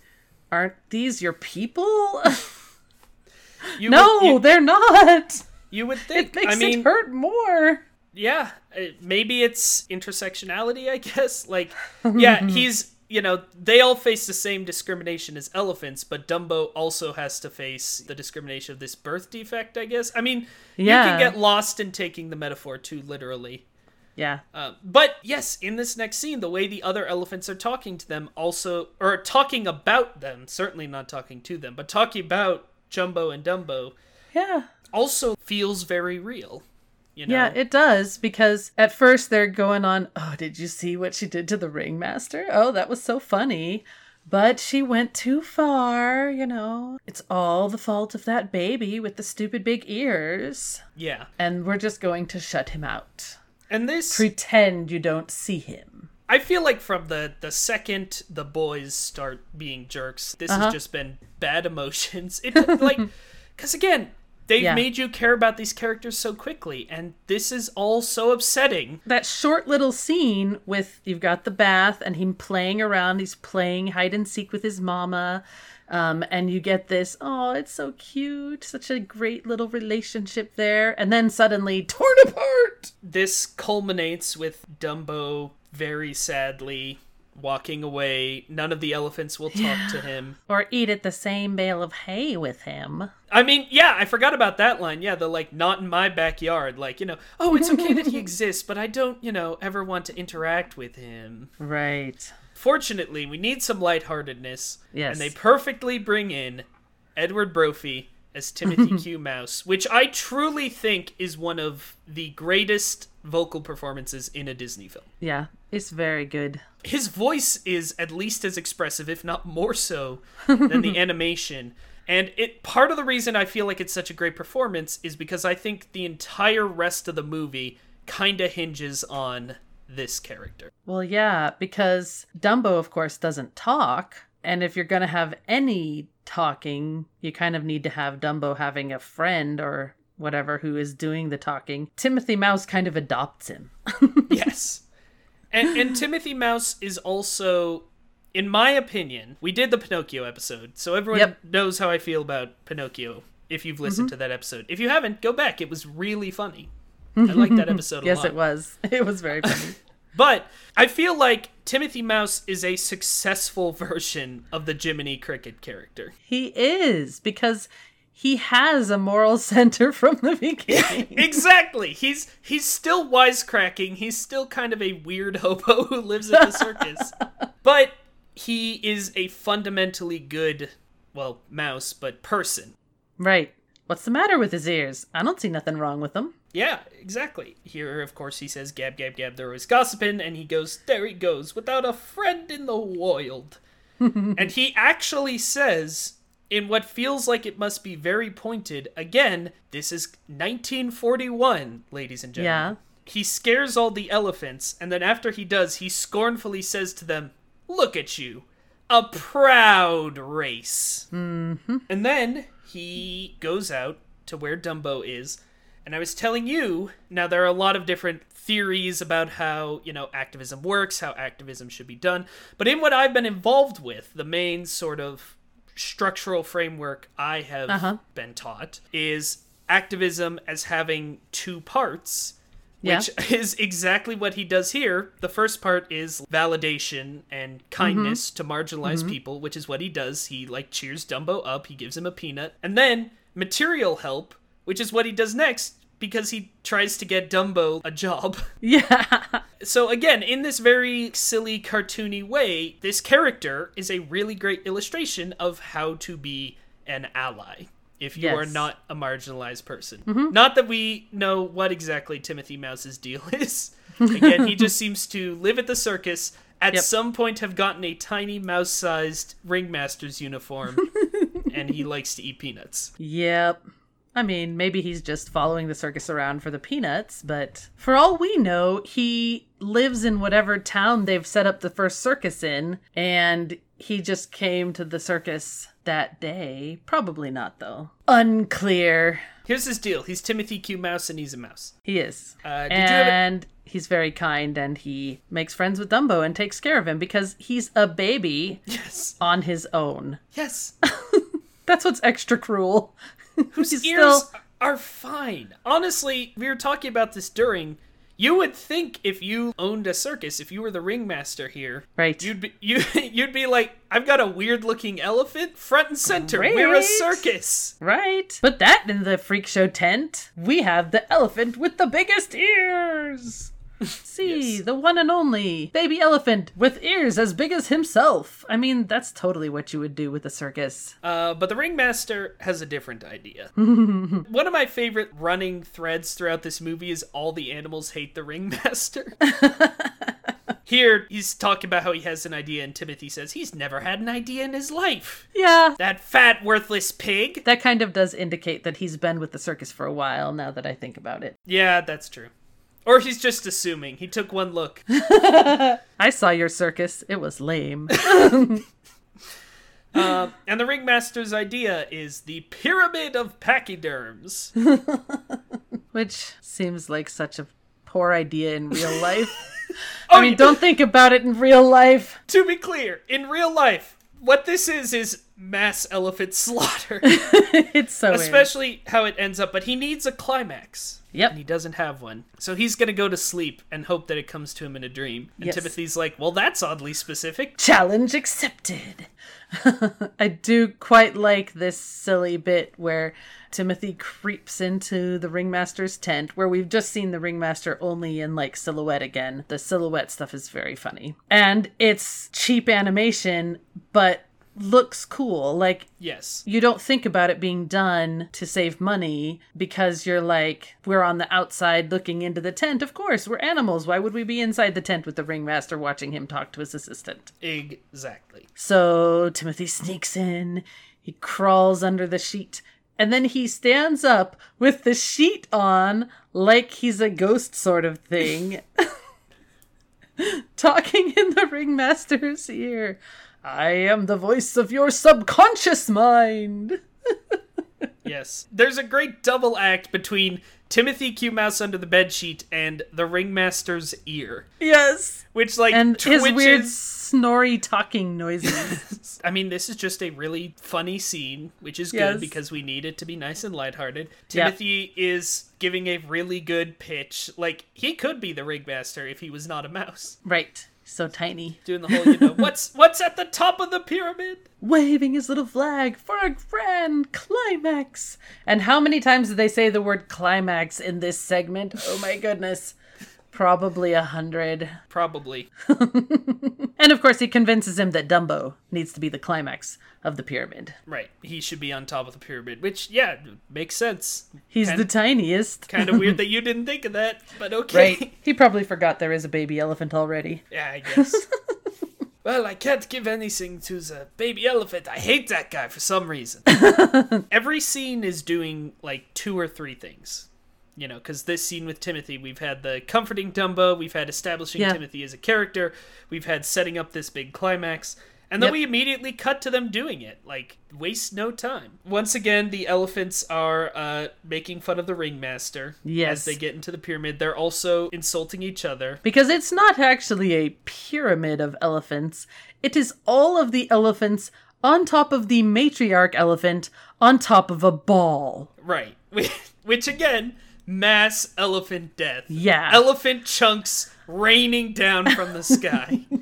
aren't these your people? you [laughs] no, would, you, they're not. you would think It makes i mean it hurt more. Yeah uh, maybe it's intersectionality i guess [laughs] like [laughs] yeah he's you know they all face the same discrimination as elephants but dumbo also has to face the discrimination of this birth defect i guess i mean yeah. you can get lost in taking the metaphor too literally Yeah. Uh, but yes, in this next scene, the way the other elephants are talking to them also, or talking about them, certainly not talking to them, but talking about Jumbo and Dumbo, Yeah. also feels very real. You know? Yeah, it does because at first they're going on, oh, did you see what she did to the ringmaster? Oh, that was so funny. But she went too far, you know. It's all the fault of that baby with the stupid big ears. yeah. And we're just going to shut him out. And this, Pretend you don't see him. I feel like from the the second the boys start being jerks, this Uh-huh. has just been bad emotions. It like, [laughs] because again. They've Yeah. made you care about these characters so quickly, and this is all so upsetting. That short little scene with you've got the bath and him playing around, he's playing hide and seek with his mama. Um, and you get this, oh, it's so cute, such a great little relationship there. And then suddenly torn apart. this culminates with Dumbo very sadly walking away. None of the elephants will talk to [sighs] him. Or eat at the same bale of hay with him. I mean, yeah, I forgot about that line. Yeah, the like not in my backyard. Like, you know, oh, it's okay that he [laughs] exists, but I don't, you know, ever want to interact with him. Right. Fortunately, we need some lightheartedness. Yes. And they perfectly bring in Edward Brophy as Timothy [laughs] Q. Mouse, which I truly think is one of the greatest vocal performances in a Disney film. Yeah, it's very good. his voice is at least as expressive, if not more so, than the [laughs] animation. And it part of the reason I feel like it's such a great performance is because I think the entire rest of the movie kind of hinges on this character. Well, yeah, because Dumbo, of course, doesn't talk. And if you're going to have any talking, you kind of need to have Dumbo having a friend or whatever who is doing the talking. Timothy Mouse kind of adopts him. [laughs] yes. And, and Timothy Mouse is also, in my opinion, we did the Pinocchio episode, so everyone Yep. knows how I feel about Pinocchio if you've listened mm-hmm. to that episode. If you haven't, go back. It was really funny. I [laughs] like that episode a yes, lot. it was. [laughs] It was very funny. But I feel like Timothy Mouse is a successful [laughs] version of the Jiminy Cricket character. he is because he has a moral [laughs] center from the beginning. [laughs] exactly. He's he's still wisecracking. He's still kind of a weird hobo who lives at the circus. but he is a fundamentally good, well, mouse, but person. right. What's the matter with his ears? I don't see nothing wrong with them. Yeah, exactly. Here, of course, he says, Gab, gab, gab, there was gossiping, and he goes, There he goes, without a friend in the world. [laughs] and he actually says, in what feels like it must be very pointed, again, this is 1941, ladies and gentlemen. Yeah. He scares all the elephants, and then after he does, he scornfully says to them, Look at you, a proud race. Mm-hmm. And then he goes out to where Dumbo is, and I was telling you, now there are a lot of different theories about how, you know, activism works, how activism should be done, but in what I've been involved with, the main sort of structural framework I have Uh-huh. been taught is activism as having two parts Yeah. which [laughs] is exactly what he does here. The first part is validation and kindness to marginalized people, which is what he does. He like cheers Dumbo up, he gives him a peanut. And then material help, which is what he does next because he tries to get Dumbo a job. [laughs] Yeah. So again, in this very silly cartoony way, this character is a really great illustration of how to be an ally if you are not a marginalized person. Mm-hmm. Not that we know what exactly Timothy Mouse's deal [laughs] is. Again, he just [laughs] seems to live at the circus, at Yep. some point have gotten a tiny mouse-sized ringmaster's uniform, and he likes to eat peanuts. Yep. I mean, maybe he's just following the circus around for the peanuts, but for all we know, he lives in whatever town they've set up the first circus in, and he just came to the circus that day. Probably not, though. Unclear. Here's his deal. He's Timothy Q. Mouse, and he's a mouse. He is. Uh, did you have a- and he's very kind, and he makes friends with Dumbo and takes care of him because he's a baby [laughs] Yes. on his own. Yes. [laughs] That's what's extra cruel. [laughs] whose ears still- are fine. Honestly, we were talking about this during. You would think if you owned a circus, if you were the ringmaster here, Right. You'd be [laughs] you you'd be like, I've got a weird looking elephant front and center. We're a circus. Right. But that in the freak show tent, we have the elephant with the biggest ears. See, Yes. the one and only baby elephant with ears as big as himself. I mean, that's totally what you would do with a circus. Uh, but the ringmaster has a different idea. [laughs] One of my favorite running threads throughout this movie is all the animals hate the ringmaster. [laughs] Here, he's talking about how he has an idea, and Timothy says he's never had an idea in his life. Yeah. That fat, worthless pig. That kind of does indicate that he's been with the circus for a while now that I think about it. Yeah, that's true. Or he's just assuming. He took one look. [laughs] I saw your circus. It was lame. [laughs] [laughs] Uh, and the ringmaster's idea is the pyramid of pachyderms. Which seems like such a poor idea in real life. Oh, I mean, don't think about it in real life. to be clear, in real life, what this is is mass elephant [laughs] slaughter. [laughs] It's so weird. Especially how it ends up, but he needs a climax. Yep. And he doesn't have one. So he's gonna go to sleep and hope that it comes to him in a dream. And Yes. Timothy's like, well, that's oddly specific. Challenge accepted. [laughs] I do quite like this silly bit where Timothy creeps into the ringmaster's tent, where we've just seen the ringmaster only in like silhouette again. The silhouette stuff is very funny. And it's cheap animation, but looks cool. Like Yes. you don't think about it being done to save money because you're like, we're on the outside looking into the tent. Of course, we're animals. Why would we be inside the tent with the ringmaster watching him talk to his assistant? Exactly. So Timothy sneaks in, he crawls under the sheet, and then he stands up with the sheet on like he's a ghost sort of thing, [laughs] talking in the ringmaster's ear. I am the voice of your subconscious mind. [laughs] Yes. There's a great double act between Timothy Q Mouse under the bed sheet and the ringmaster's ear, Yes. which like And his weird snory talking noises. [laughs] I mean, this is just a really funny scene, which is Yes. good because we need it to be nice and lighthearted. Yeah. Timothy is giving a really good pitch. Like he could be the ringmaster if he was not a mouse. right. So tiny. Doing the whole, you know, what's [laughs] what's at the top of the pyramid? Waving his little flag for a grand climax. And how many times did they say the word climax in this segment? Oh my goodness. Probably a hundred. Probably. [laughs] And of course, he convinces him that Dumbo needs to be the climax of the pyramid. Right. He should be on top of the pyramid, which yeah, makes sense. He's Kind- the tiniest. Kind of weird that you didn't think of that, but okay. Right. He probably forgot there is a baby elephant already. Yeah, I guess. [laughs] well, I can't give anything to the baby elephant. I hate that guy for some reason. [laughs] Every scene is doing like two or three things. You know, because this scene with Timothy, we've had the comforting Dumbo, we've had establishing Yeah. Timothy as a character, we've had setting up this big climax, and then Yep. we immediately cut to them doing it. Like, waste no time. Once again, the elephants are uh, making fun of the ringmaster Yes. as they get into the pyramid. They're also insulting each other. Because it's not actually a pyramid of elephants, it is all of the elephants on top of the matriarch elephant on top of a ball. Right. [laughs] Which again, mass elephant death. Yeah. Elephant chunks raining down from the sky. [laughs]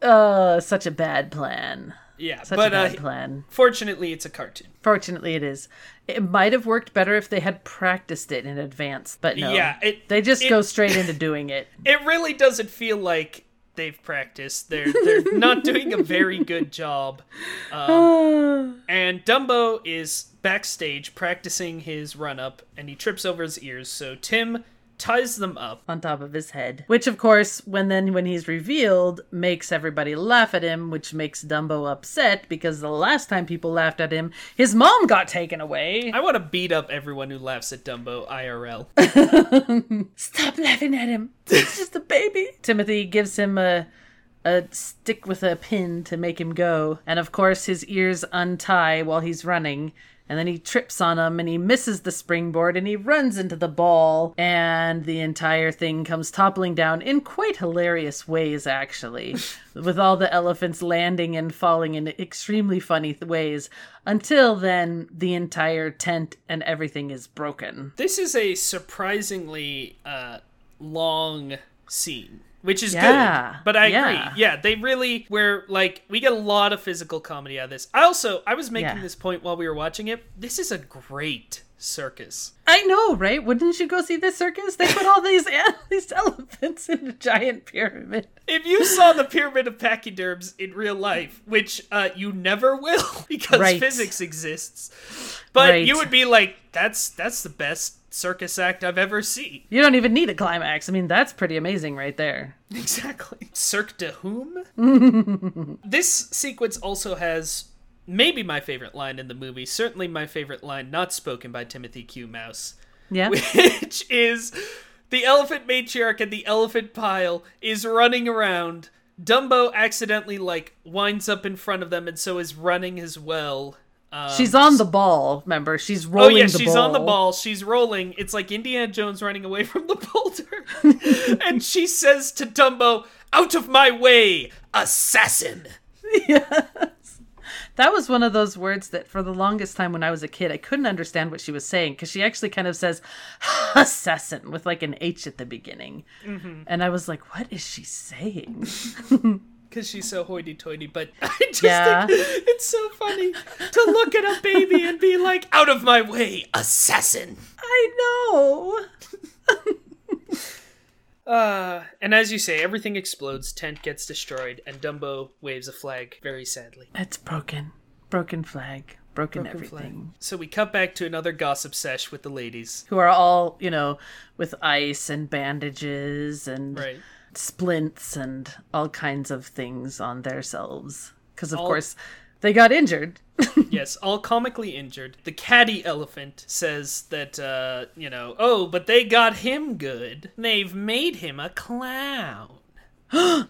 Uh, such a bad plan. Yeah, Such but a bad uh, plan. fortunately, it's a cartoon. Fortunately, it is. It might have worked better if they had practiced it in advance, but no. Yeah, it- they just it- go straight into doing it. [laughs] It really doesn't feel like they've practiced. They're they're not doing a very good job. Um, [sighs] and Dumbo is backstage practicing his run up, and he trips over his ears. So Tim ties them up. on top of his head. Which of course, when then when he's revealed, makes everybody laugh at him, which makes Dumbo upset because the last time people laughed at him, his mom got taken away. I want to beat up everyone who laughs at Dumbo IRL. [laughs] Stop laughing at him. It's just a baby. Timothy gives him a a stick with a pin to make him go, and of course his ears untie while he's running. And then he trips on them and he misses the springboard and he runs into the ball and the entire thing comes toppling down in quite hilarious ways actually [laughs] with all the elephants landing and falling in extremely funny th- ways until then the entire tent and everything is broken. This is a surprisingly uh, long scene, which is Yeah, good. But I yeah. agree. Yeah, they really were like we get a lot of physical comedy out of this. I also I was making Yeah. this point while we were watching it. This is a great circus. I know, right? Wouldn't you go see this circus? They put all these [laughs] these elephants in a giant pyramid. If you saw the pyramid of pachyderms in real life, which uh, you never will [laughs] because Right. physics exists, but Right. you would be like, "That's that's the best circus act I've ever seen." You don't even need a climax. I mean, that's pretty amazing right there. [laughs] Exactly. Cirque de whom? [laughs] this sequence also has maybe my favorite line in the movie, certainly my favorite line not spoken by Timothy Q. Mouse, Yeah. which is the elephant matriarch and the elephant pile is running around. Dumbo accidentally like winds up in front of them and so is running as well. Um, She's on the ball, remember? She's rolling. Oh yeah, she's ball. on the ball. She's rolling. It's like Indiana Jones running away from the boulder. [laughs] and she says to Dumbo, "Out of my way, assassin." [laughs] Yes, That was one of those words that for the longest time when I was a kid, I couldn't understand what she was saying because she actually kind of says assassin with like an H at the beginning. Mm-hmm. And I was like, what is she saying? [laughs] Because she's so hoity-toity, but [laughs] I just Yeah. think it's so funny to look at a baby and be like, "Out of my way, assassin." I know. [laughs] Uh, and as you say, everything explodes. Tent gets destroyed, and Dumbo waves a flag very sadly. It's broken. Broken flag. Broken, Broken everything. flag. So we cut back to another gossip sesh with the ladies. Who are all, you know, with ice and bandages and Right. Splints and all kinds of things on themselves. Because, of All- course, they got injured. [laughs] yes, all comically injured. The Catty elephant says that, uh, you know, oh, but they got him good. They've made him a clown. [gasps] no,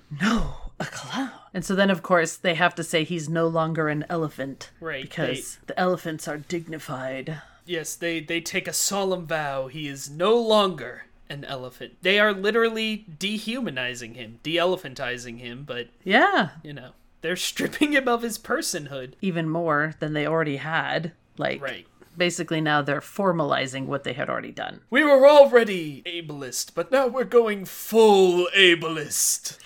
a clown. And so then, of course, they have to say he's no longer an elephant. Right, Because the elephants are dignified. Yes, they they take a solemn vow. He is no longer an elephant. They are literally dehumanizing him, de-elephantizing him, but Yeah. you know, they're [laughs] stripping him of his personhood. Even more than they already had. Like, Right. basically now they're formalizing what they had already done. We were already ableist, but now we're going full ableist.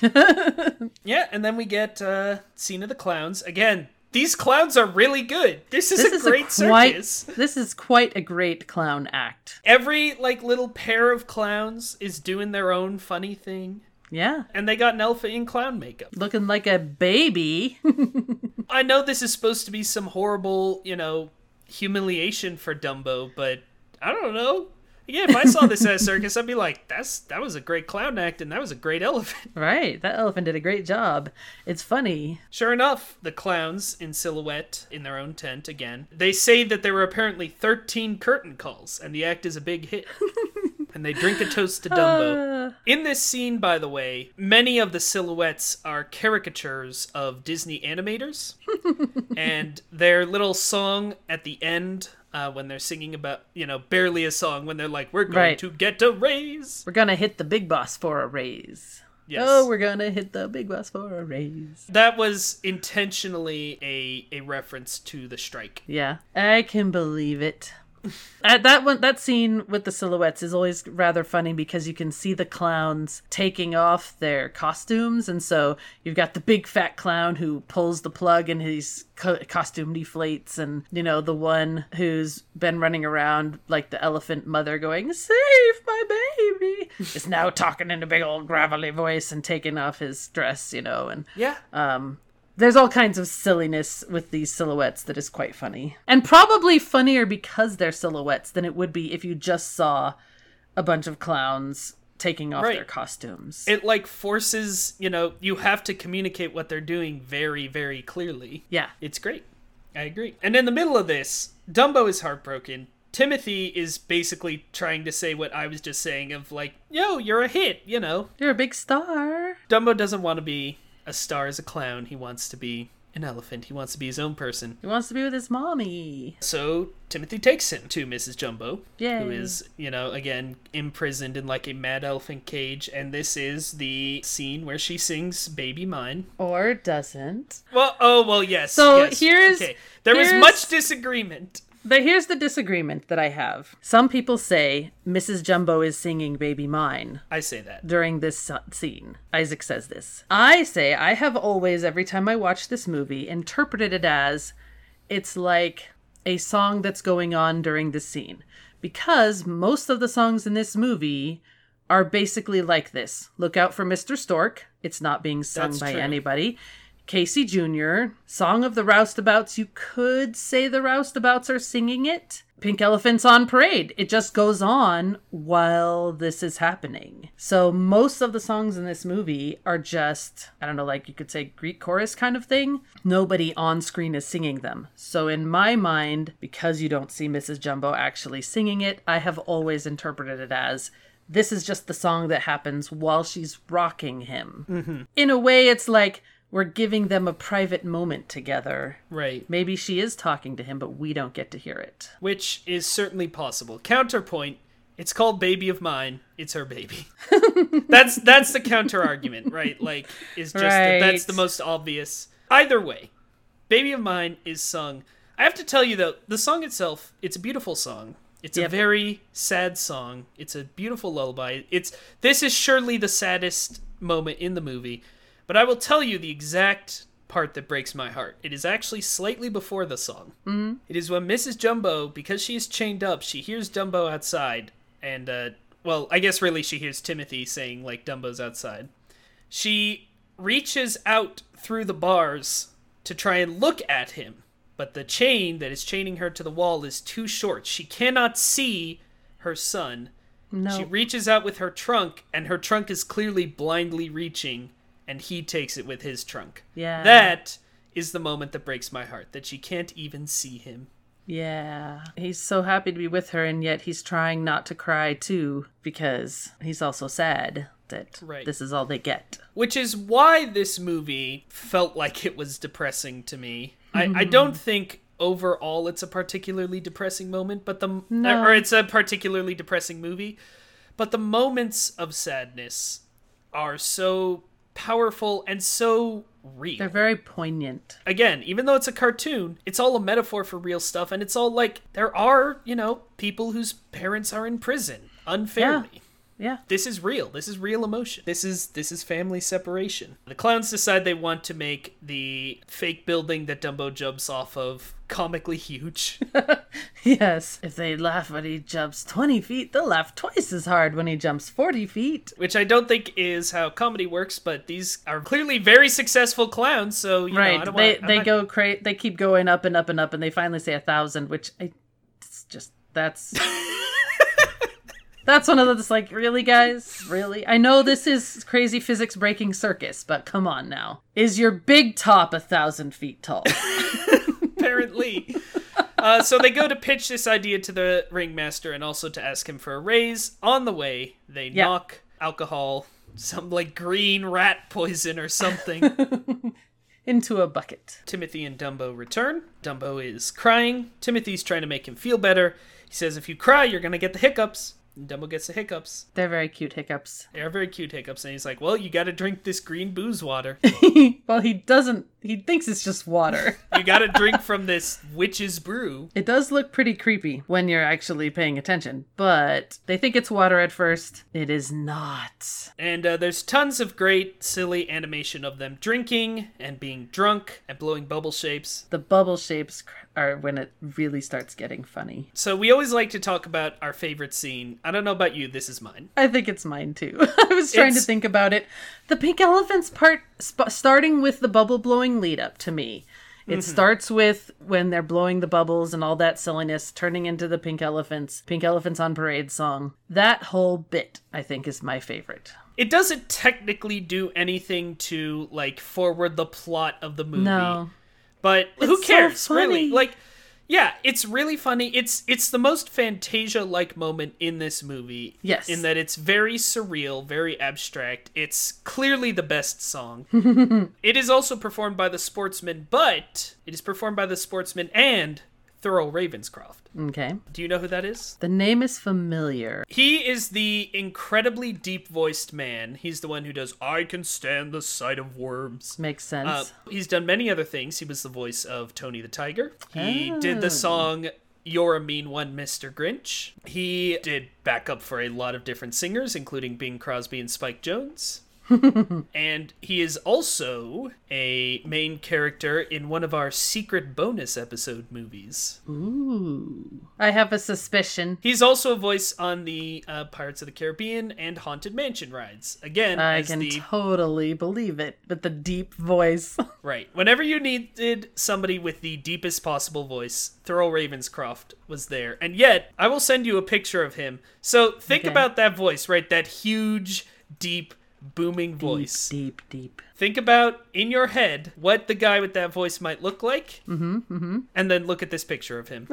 [laughs] yeah, and then we get uh scene of the clowns. Again, these clowns are really good. This is This a is great a quite, circus. This is quite a great clown act. Every like little pair of clowns is doing their own funny thing. Yeah. And they got an elf in clown makeup. Looking like a baby. [laughs] I know this is supposed to be some horrible, you know, humiliation for Dumbo, but I don't know. Yeah, if I saw this at a circus, I'd be like, "That's that was a great clown act, and that was a great elephant." [laughs] right. That elephant did a great job. It's funny. Sure enough, the clowns in silhouette in their own tent again. They say that there were apparently 13 curtain calls, and the act is a big hit. [laughs] and they drink a toast to Dumbo. Uh, In this scene, by the way, many of the silhouettes are caricatures of Disney animators. [laughs] and their little song at the end, uh, when they're singing about, you know, barely a song, when they're like, we're going Right. to get a raise. we're gonna hit the big boss for a raise. Yes. Oh, we're gonna hit the big boss for a raise. that was intentionally a, a reference to the strike. Yeah, I can believe it. At that one, that scene with the silhouettes is always rather funny because you can see the clowns taking off their costumes, and so you've got the big fat clown who pulls the plug and his co- costume deflates, and you know the one who's been running around like the elephant mother, going "Save my baby," is now talking in a big old gravelly voice and taking off his dress, you know, and Yeah. um, there's all kinds of silliness with these silhouettes that is quite funny. And probably funnier because they're silhouettes than it would be if you just saw a bunch of clowns taking off Right. their costumes. it like forces, you know, you have to communicate what they're doing very, very clearly. yeah. It's great. I agree. And in the middle of this, Dumbo is heartbroken. Timothy is basically trying to say what I was just saying of like, yo, you're a hit, you know. You're a big star. Dumbo doesn't want to be a star is a clown. He wants to be an elephant. He wants to be his own person. He wants to be with his mommy. So Timothy takes him to Mrs. Jumbo, Yay. who is, you know, again imprisoned in like a mad elephant cage, and this is the scene where she sings "Baby Mine." Or doesn't. Well, oh well, yes. So yes. here's- okay. There was much disagreement. But here's the disagreement that I have. Some people say Mrs. Jumbo is singing Baby Mine. I say that. during this scene. Isaac says this. I say I have always, every time I watch this movie, interpreted it as it's like a song that's going on during this scene. Because most of the songs in this movie are basically like this Look out for Mr. Stork. It's not being sung That's by true. anybody. Casey Jr., Song of the Roustabouts. You could say the Roustabouts are singing it. Pink Elephants on Parade. It just goes on while this is happening. So most of the songs in this movie are just, I don't know, like you could say Greek chorus kind of thing. Nobody on screen is singing them. So in my mind, because you don't see Mrs. Jumbo actually singing it, I have always interpreted it as this is just the song that happens while she's rocking him. Mm-hmm. In a way, it's like we're giving them a private moment together. Right. Maybe she is talking to him, but we don't get to hear it. Which is certainly possible. Counterpoint. It's called Baby of Mine. It's her baby. [laughs] that's that's the counter argument, right? Like, is just that that's the most obvious. Either way, Baby of Mine is sung. I have to tell you though, the song itself, it's a beautiful song. It's a very sad song. It's a beautiful lullaby. It's this is surely the saddest moment in the movie, but I will tell you the exact part that breaks my heart. It is actually slightly before the song. Mm-hmm. It is when Mrs. Jumbo, because she is chained up, she hears Dumbo outside, and uh, well, I guess really she hears Timothy saying like Dumbo's outside. She reaches out through the bars to try and look at him, but the chain that is chaining her to the wall is too short. She cannot see her son. No. She reaches out with her trunk, and her trunk is clearly blindly reaching, and he takes it with his trunk. Yeah. That is the moment that breaks my heart, that she can't even see him. Yeah. He's so happy to be with her, and yet he's trying not to cry too, because he's also sad that. Right. This is all they get. Which is why this movie felt like it was depressing to me. I, I don't [laughs] think overall it's a particularly depressing moment, but the No. or it's a particularly depressing movie, but the moments of sadness are so powerful and so real. They're very poignant. Again, even though it's a cartoon, it's all a metaphor for real stuff, and it's all like there are, you know, people whose parents are in prison unfairly. Yeah. This is real. This is real emotion. This is this is family separation. The clowns decide they want to make the fake building that Dumbo jumps off of comically huge. [laughs] Yes. If they laugh when he jumps 20 feet, they'll laugh twice as hard when he jumps 40 feet. which I don't think is how comedy works, but these are clearly very successful clowns, so know, right. don't They want, I'm they not- go cra- they keep going up and up and up and they finally say a thousand, which I it's just that's [laughs] That's one of those like, really, guys? Really? I know this is crazy physics breaking circus, but come on now. Is your big top a thousand feet tall? [laughs] apparently. Uh, so they go to pitch this idea to the ringmaster and also to ask him for a raise. On the way, they Yeah. knock alcohol, some like green rat poison or something. [laughs] Into a bucket. Timothy and Dumbo return. Dumbo is crying. Timothy's trying to make him feel better. He says, "If you cry, you're gonna get the hiccups." And Dumbo gets the hiccups. They're very cute hiccups. They are very cute hiccups, and he's like, "Well, you got to drink this green booze water. [laughs] well, he doesn't. He thinks it's just water. [laughs] You got to drink from this witch's brew." It does look pretty creepy when you're actually paying attention, but they think it's water at first. It is not. And uh, there's tons of great, silly animation of them drinking and being drunk and blowing bubble shapes. The bubble shapes are when it really starts getting funny. So we always like to talk about our favorite scene. I don't know about you, this is mine. I think it's mine too. [laughs] I was trying It's- to think about it. The pink elephants part, sp- starting with the bubble blowing lead up to me. It mm-hmm. starts with when they're blowing the bubbles and all that silliness, turning into the pink elephants, pink elephants on parade song. That whole bit, I think, is my favorite. It doesn't technically do anything to like forward the plot of the movie. No. But who It's so cares, really? Like yeah, it's really funny. It's it's the most Fantasia like moment in this movie. Yes. In that it's very surreal, very abstract. It's clearly the best song. [laughs] it is also performed by the sportsmen, but it is performed by the sportsmen and Thurl Ravenscroft. Okay. Do you know who that is? The name is familiar. He is the incredibly deep voiced man. He's the one who does I Can Stand the Sight of Worms. Makes sense. Uh, he's done many other things. He was the voice of Tony the Tiger. He did Oh. the song You're a Mean One, Mr. Grinch. He did backup for a lot of different singers, including Bing Crosby and Spike Jones. [laughs] and he is also a main character in one of our secret bonus episode movies. Ooh. I have a suspicion. He's also a voice on the uh, Pirates of the Caribbean and Haunted Mansion rides. Again, I as can the totally believe it with the deep voice. [laughs] Right. Whenever you needed somebody with the deepest possible voice, Thurl Ravenscroft was there. And yet, I will send you a picture of him. So think Okay. about that voice, right? That huge, deep, booming voice. Deep, deep. Think about in your head what the guy with that voice might look like. Mm-hmm. mm-hmm. And then look at this picture of him. [laughs]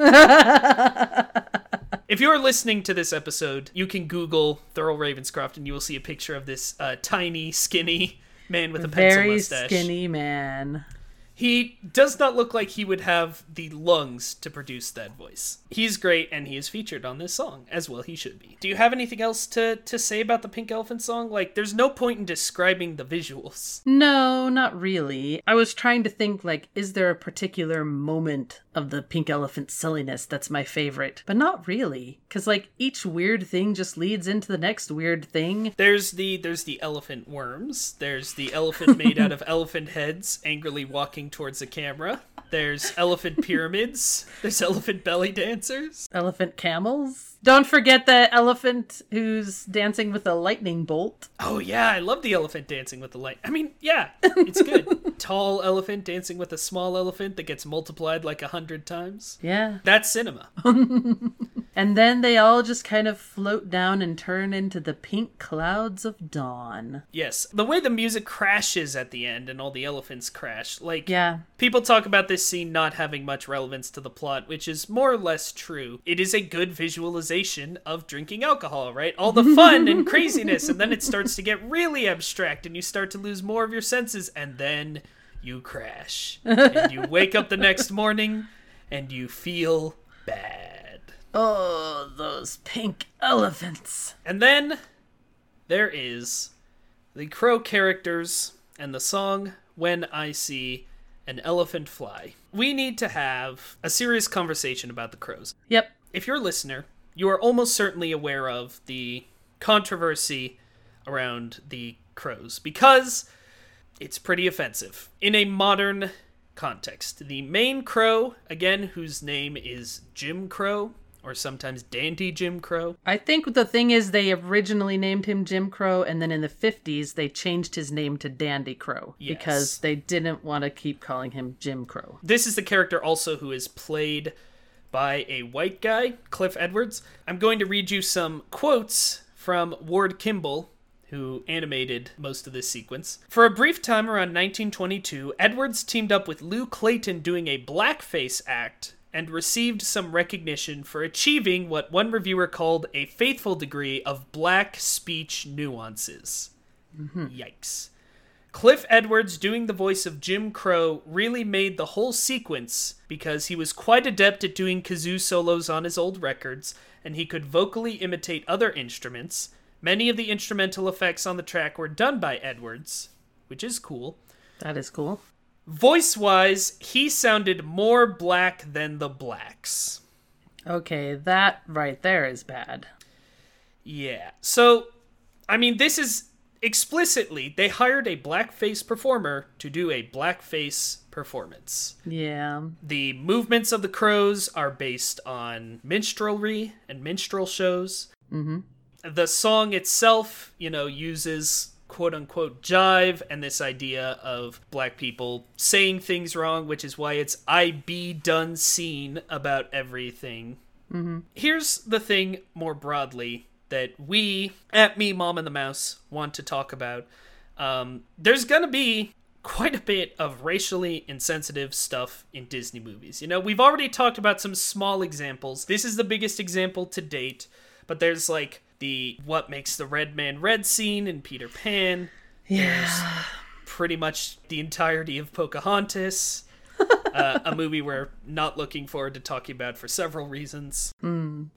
if you're listening to this episode, you can Google Thurl Ravenscroft and you will see a picture of this uh, tiny, skinny man with a pencil Very mustache. skinny man. He does not look like he would have the lungs to produce that voice. He's great, and he is featured on this song, as well he should be. Do you have anything else to, to say about the Pink Elephant song? Like, there's no point in describing the visuals. No, not really. I was trying to think like, is there a particular moment of the pink elephant silliness that's my favorite? But not really. Cause like each weird thing just leads into the next weird thing. There's the there's the elephant worms. There's the elephant made out of [laughs] elephant heads, angrily walking towards the camera. There's elephant pyramids. There's elephant belly dancers. Elephant camels. Don't forget the elephant who's dancing with a lightning bolt. Oh yeah, I love the elephant dancing with the light. I mean, yeah, it's good. [laughs] Tall elephant dancing with a small elephant that gets multiplied like a hundred times. Yeah. That's cinema. [laughs] And then they all just kind of float down and turn into the pink clouds of dawn. Yes, the way the music crashes at the end and all the elephants crash, like Yeah. People talk about this scene not having much relevance to the plot, which is more or less true. It is a good visualization realization of drinking alcohol, right? All the fun and craziness, and then it starts to get really abstract, and you start to lose more of your senses, and then you crash. and you wake up the next morning, and you feel bad. Oh, those pink elephants. And then there is the crow characters and the song When I See an Elephant Fly. We need to have a serious conversation about the crows. Yep. If you're a listener, you are almost certainly aware of the controversy around the crows because it's pretty offensive. In a modern context, the main crow, again, whose name is Jim Crow, or sometimes Dandy Jim Crow. I think the thing is they originally named him Jim Crow and then in the 50s they changed his name to Dandy Crow Yes. because they didn't want to keep calling him Jim Crow. This is the character also who is played by a white guy, Cliff Edwards. I'm going to read you some quotes from Ward Kimball, who animated most of this sequence. For a brief time around 1922, Edwards teamed up with Lou Clayton doing a blackface act and received some recognition for achieving what one reviewer called a faithful degree of black speech nuances. Mm-hmm. Yikes. Cliff Edwards doing the voice of Jim Crow really made the whole sequence because he was quite adept at doing kazoo solos on his old records, and he could vocally imitate other instruments. Many of the instrumental effects on the track were done by Edwards, which is cool. That is cool. Voice wise, he sounded more black than the blacks. Okay, that right there is bad. Yeah. So, I mean, this is explicitly, they hired a blackface performer to do a blackface performance. Yeah. The movements of the crows are based on minstrelry and minstrel shows. Mm-hmm. The song itself, you know, uses quote unquote jive and this idea of black people saying things wrong, which is why it's I be done seen about everything. Mm-hmm. Here's the thing more broadly that we at Me, Mom, and the Mouse want to talk about. Um, there's gonna be quite a bit of racially insensitive stuff in Disney movies. You know, we've already talked about some small examples. This is the biggest example to date, but there's like the what makes the red man red scene in Peter Pan. Yeah. Pretty much the entirety of Pocahontas. Uh, a movie we're not looking forward to talking about for several reasons.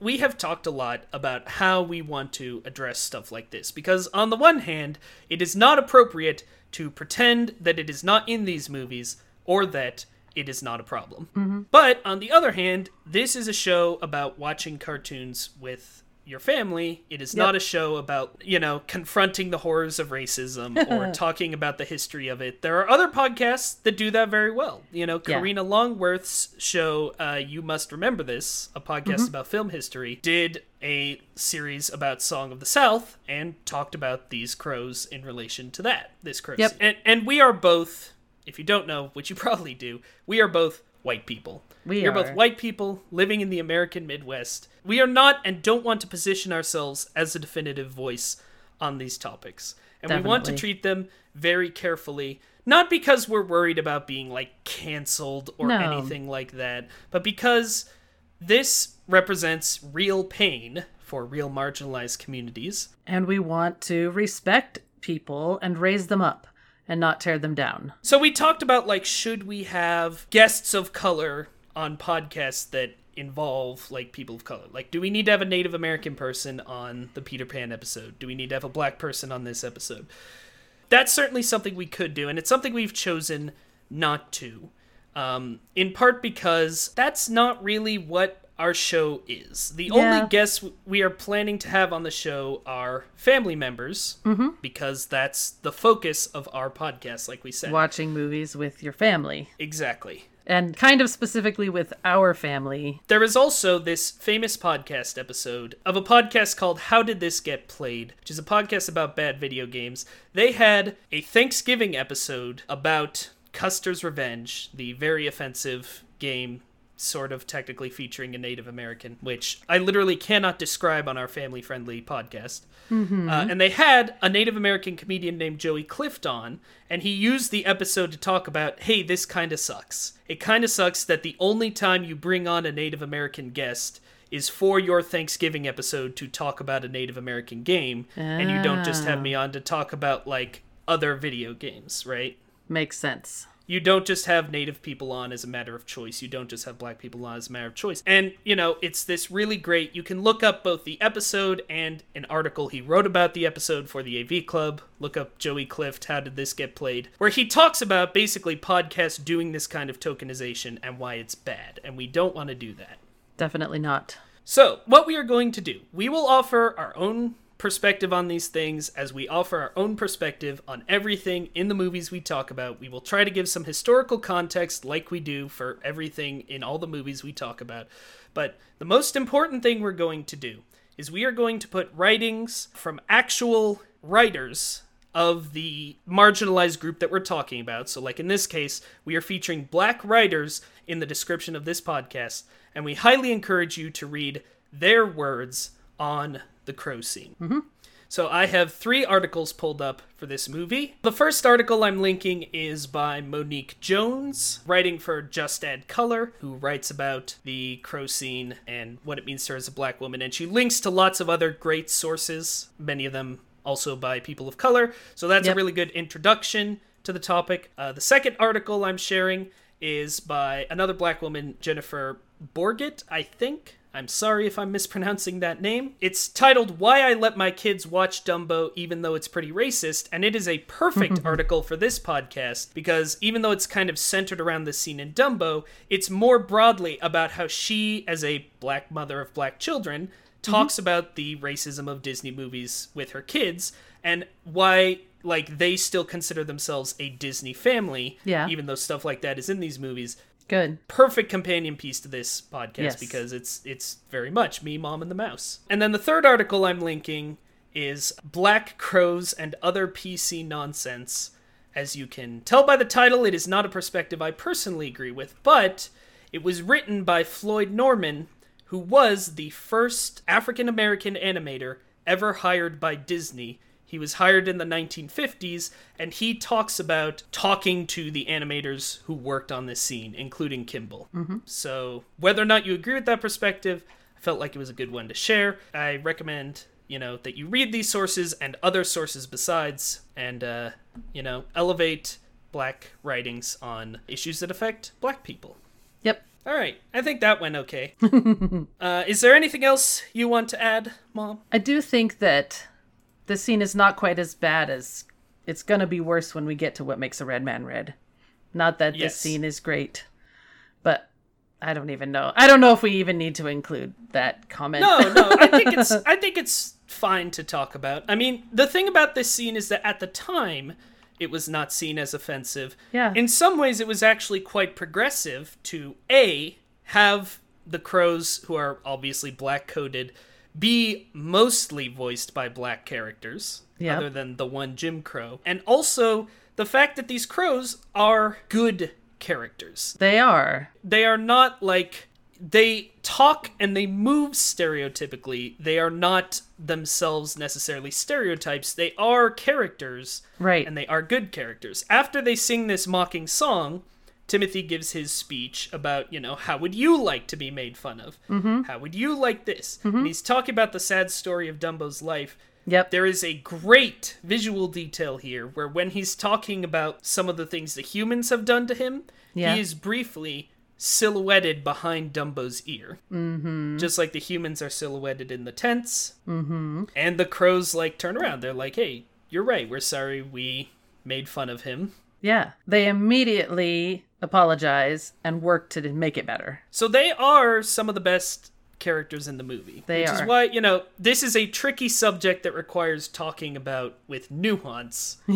We have talked a lot about how we want to address stuff like this because, on the one hand, it is not appropriate to pretend that it is not in these movies or that it is not a problem. But on the other hand, this is a show about watching cartoons with your family. It is not a show about, you know, confronting the horrors of racism [laughs] or talking about the history of it. There are other podcasts that do that very well. You know, Yeah. Karina Longworth's show, uh, You Must Remember This, a podcast about film history, did a series about Song of the South and talked about these crows in relation to that. This crow. Yep. And, and we are both, if you don't know, which you [laughs] probably do, we are both white people. We are both white people living in the American Midwest. We are not and don't want to position ourselves as a definitive voice on these topics. And we want to treat them very carefully, not because we're worried about being like canceled or No. anything like that, but because this represents real pain for real marginalized communities. And we want to respect people and raise them up and not tear them down. So we talked about like should we have guests of color on podcasts that involve like people of color? Like do we need to have a Native American person on the Peter Pan episode? Do we need to have a black person on this episode? That's certainly something we could do and it's something we've chosen not to. Um, in part because that's not really what our show is. The Yeah. only guests we are planning to have on the show are family members because that's the focus of our podcast, like we said. Watching movies with your family. Exactly. And kind of specifically with our family. There is also this famous podcast episode of a podcast called How Did This Get Played, which is a podcast about bad video games. They had a Thanksgiving episode about Custer's Revenge, the very offensive game sort of technically featuring a Native American, which I literally cannot describe on our family friendly podcast. Uh, and they had a Native American comedian named Joey Clift on, and he used the episode to talk about hey, this kind of sucks. It kind of sucks that the only time you bring on a Native American guest is for your Thanksgiving episode to talk about a Native American game, and you don't just have Ah. me on to talk about like other video games, right? Makes sense. You don't just have native people on as a matter of choice. You don't just have black people on as a matter of choice. And, you know, it's this really great. You can look up both the episode and an article he wrote about the episode for the AV Club. Look up Joey Clift, How Did This Get Played? Where he talks about basically podcasts doing this kind of tokenization and why it's bad. And we don't want to do that. Definitely not. So, what we are going to do, we will offer our own perspective on these things as we offer our own perspective on everything in the movies we talk about. We will try to give some historical context like we do for everything in all the movies we talk about. But the most important thing we're going to do is we are going to put writings from actual writers of the marginalized group that we're talking about. So, like in this case, we are featuring black writers in the description of this podcast, and we highly encourage you to read their words on the crow scene. So I have three articles pulled up for this movie. The first article I'm linking is by Monique Jones, writing for Just Add Color, who writes about the crow scene and what it means to her as a black woman. And she links to lots of other great sources, many of them also by people of color. So that's Yep. a really good introduction to the topic. Uh, the second article I'm sharing is by another black woman, Jennifer Borgett, I think. I'm sorry if I'm mispronouncing that name. It's titled Why I Let My Kids Watch Dumbo Even Though It's Pretty Racist, and it is a perfect [laughs] article for this podcast because even though it's kind of centered around the scene in Dumbo, it's more broadly about how she, as a black mother of black children, mm-hmm. talks about the racism of Disney movies with her kids and why like they still consider themselves a Disney family Yeah. even though stuff like that is in these movies Good. perfect companion piece to this podcast Yes. because it's it's very much me, mom, and the mouse. And then the third article I'm linking is Black Crows and Other PC Nonsense. As you can tell by the title, it is not a perspective I personally agree with, but it was written by Floyd Norman, who was the first African American animator ever hired by Disney. He was hired in the 1950s, and he talks about talking to the animators who worked on this scene, including Kimball. So, whether or not you agree with that perspective, I felt like it was a good one to share. I recommend, you know, that you read these sources and other sources besides, and, uh, you know, elevate black writings on issues that affect black people. Yep. All right, I think that went okay. [laughs] uh, is there anything else you want to add, Mom? I do think that the scene is not quite as bad as it's going to be worse when we get to what makes a red man red. Not that Yes. this scene is great, but I don't even know. I don't know if we even need to include that comment. No, no, I think it's [laughs] I think it's fine to talk about. I mean, the thing about this scene is that at the time it was not seen as offensive. Yeah. In some ways it was actually quite progressive to A have the crows who are obviously black coded be mostly voiced by black characters Yep. other than the one Jim Crow. And also the fact that these crows are good characters they are. they are not like they talk and they move stereotypically. They are not themselves necessarily stereotypes. They are characters Right. and they are good characters. After they sing this mocking song, Timothy gives his speech about, you know, how would you like to be made fun of? Mm-hmm. How would you like this? And he's talking about the sad story of Dumbo's life. Yep. There is a great visual detail here where when he's talking about some of the things the humans have done to him, Yeah. he is briefly silhouetted behind Dumbo's ear. Mm-hmm. Just like the humans are silhouetted in the tents. Mm-hmm. And the crows, like, turn around. They're like, hey, you're right. We're sorry we made fun of him. Yeah. They immediately apologize and work to make it better. So they are some of the best characters in the movie. They which is why, you know, this is a tricky subject that requires talking about with nuance. [laughs]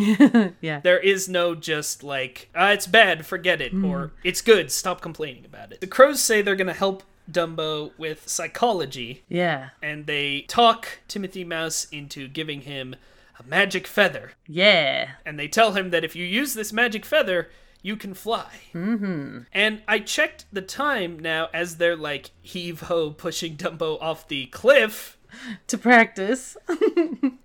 Yeah. There is no just like, ah, it's bad, forget it, Hmm. or it's good, stop complaining about it. The crows say they're going to help Dumbo with psychology, Yeah. and they talk Timothy Mouse into giving him a magic feather. Yeah. And they tell him that if you use this magic feather, you can fly. Mm-hmm. And I checked the time now as they're like heave ho pushing Dumbo off the cliff. [laughs] To practice. [laughs]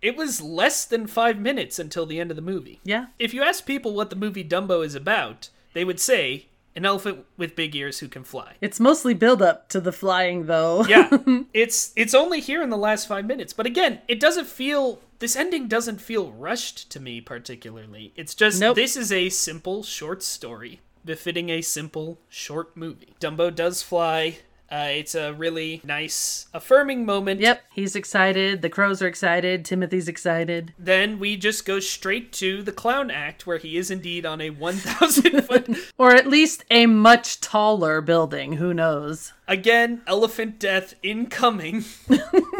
It was less than five minutes until the end of the movie. yeah. If you ask people what the movie Dumbo is about, they would say an elephant with big ears who can fly. It's mostly build up to the flying though. Yeah, [laughs] it's it's only here in the last five minutes, but again, it doesn't feel. This ending doesn't feel rushed to me particularly. It's just Nope. this is a simple short story befitting a simple short movie. Dumbo does fly. Uh, it's a really nice, affirming moment. Yep, he's excited. The crows are excited. Timothy's excited. Then we just go straight to the clown act, where he is indeed on a [laughs] 1,000 foot, [laughs] Or at least a much taller building. Who knows? again, elephant death incoming. [laughs]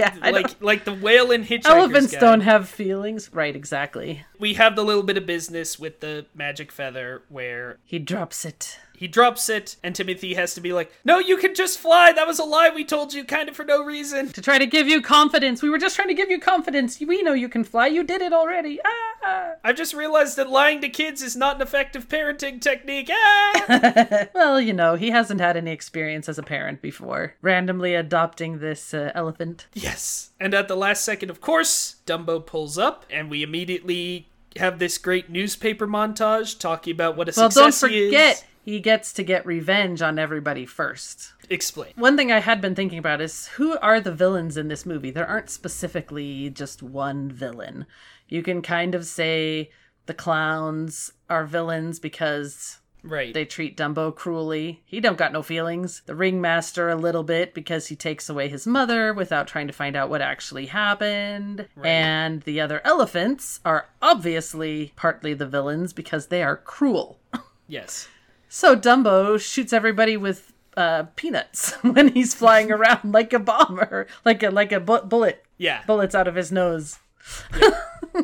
Yeah, like like the whale in Hitchhiker's elephants Guide. don't have feelings. Right, exactly. We have the little bit of business with the magic feather where He drops it. He drops it, and Timothy has to be like, "No, you can just fly. That was a lie we told you, kind of for no reason." To try to give you confidence. We were just trying to give you confidence. We know you can fly. You did it already. Ah! I've just realized that lying to kids is not an effective parenting technique. Ah! [laughs] Well, you know, he hasn't had any experience as a parent before. Randomly adopting this uh, elephant. yes. And at the last second, of course, Dumbo pulls up, and we immediately have this great newspaper montage talking about what a Well, don't success he is. forget, he gets to get revenge on everybody first. Explain. One thing I had been thinking about is who are the villains in this movie? There aren't specifically just one villain. You can kind of say the clowns are villains because Right. they treat Dumbo cruelly. He don't got no feelings. The ringmaster a little bit because he takes away his mother without trying to find out what actually happened. And the other elephants are obviously partly the villains because they are cruel. [laughs] yes. So Dumbo shoots everybody with uh, peanuts [laughs] when he's flying around like a bomber, like a like a bu- bullet Yeah. bullets out of his nose.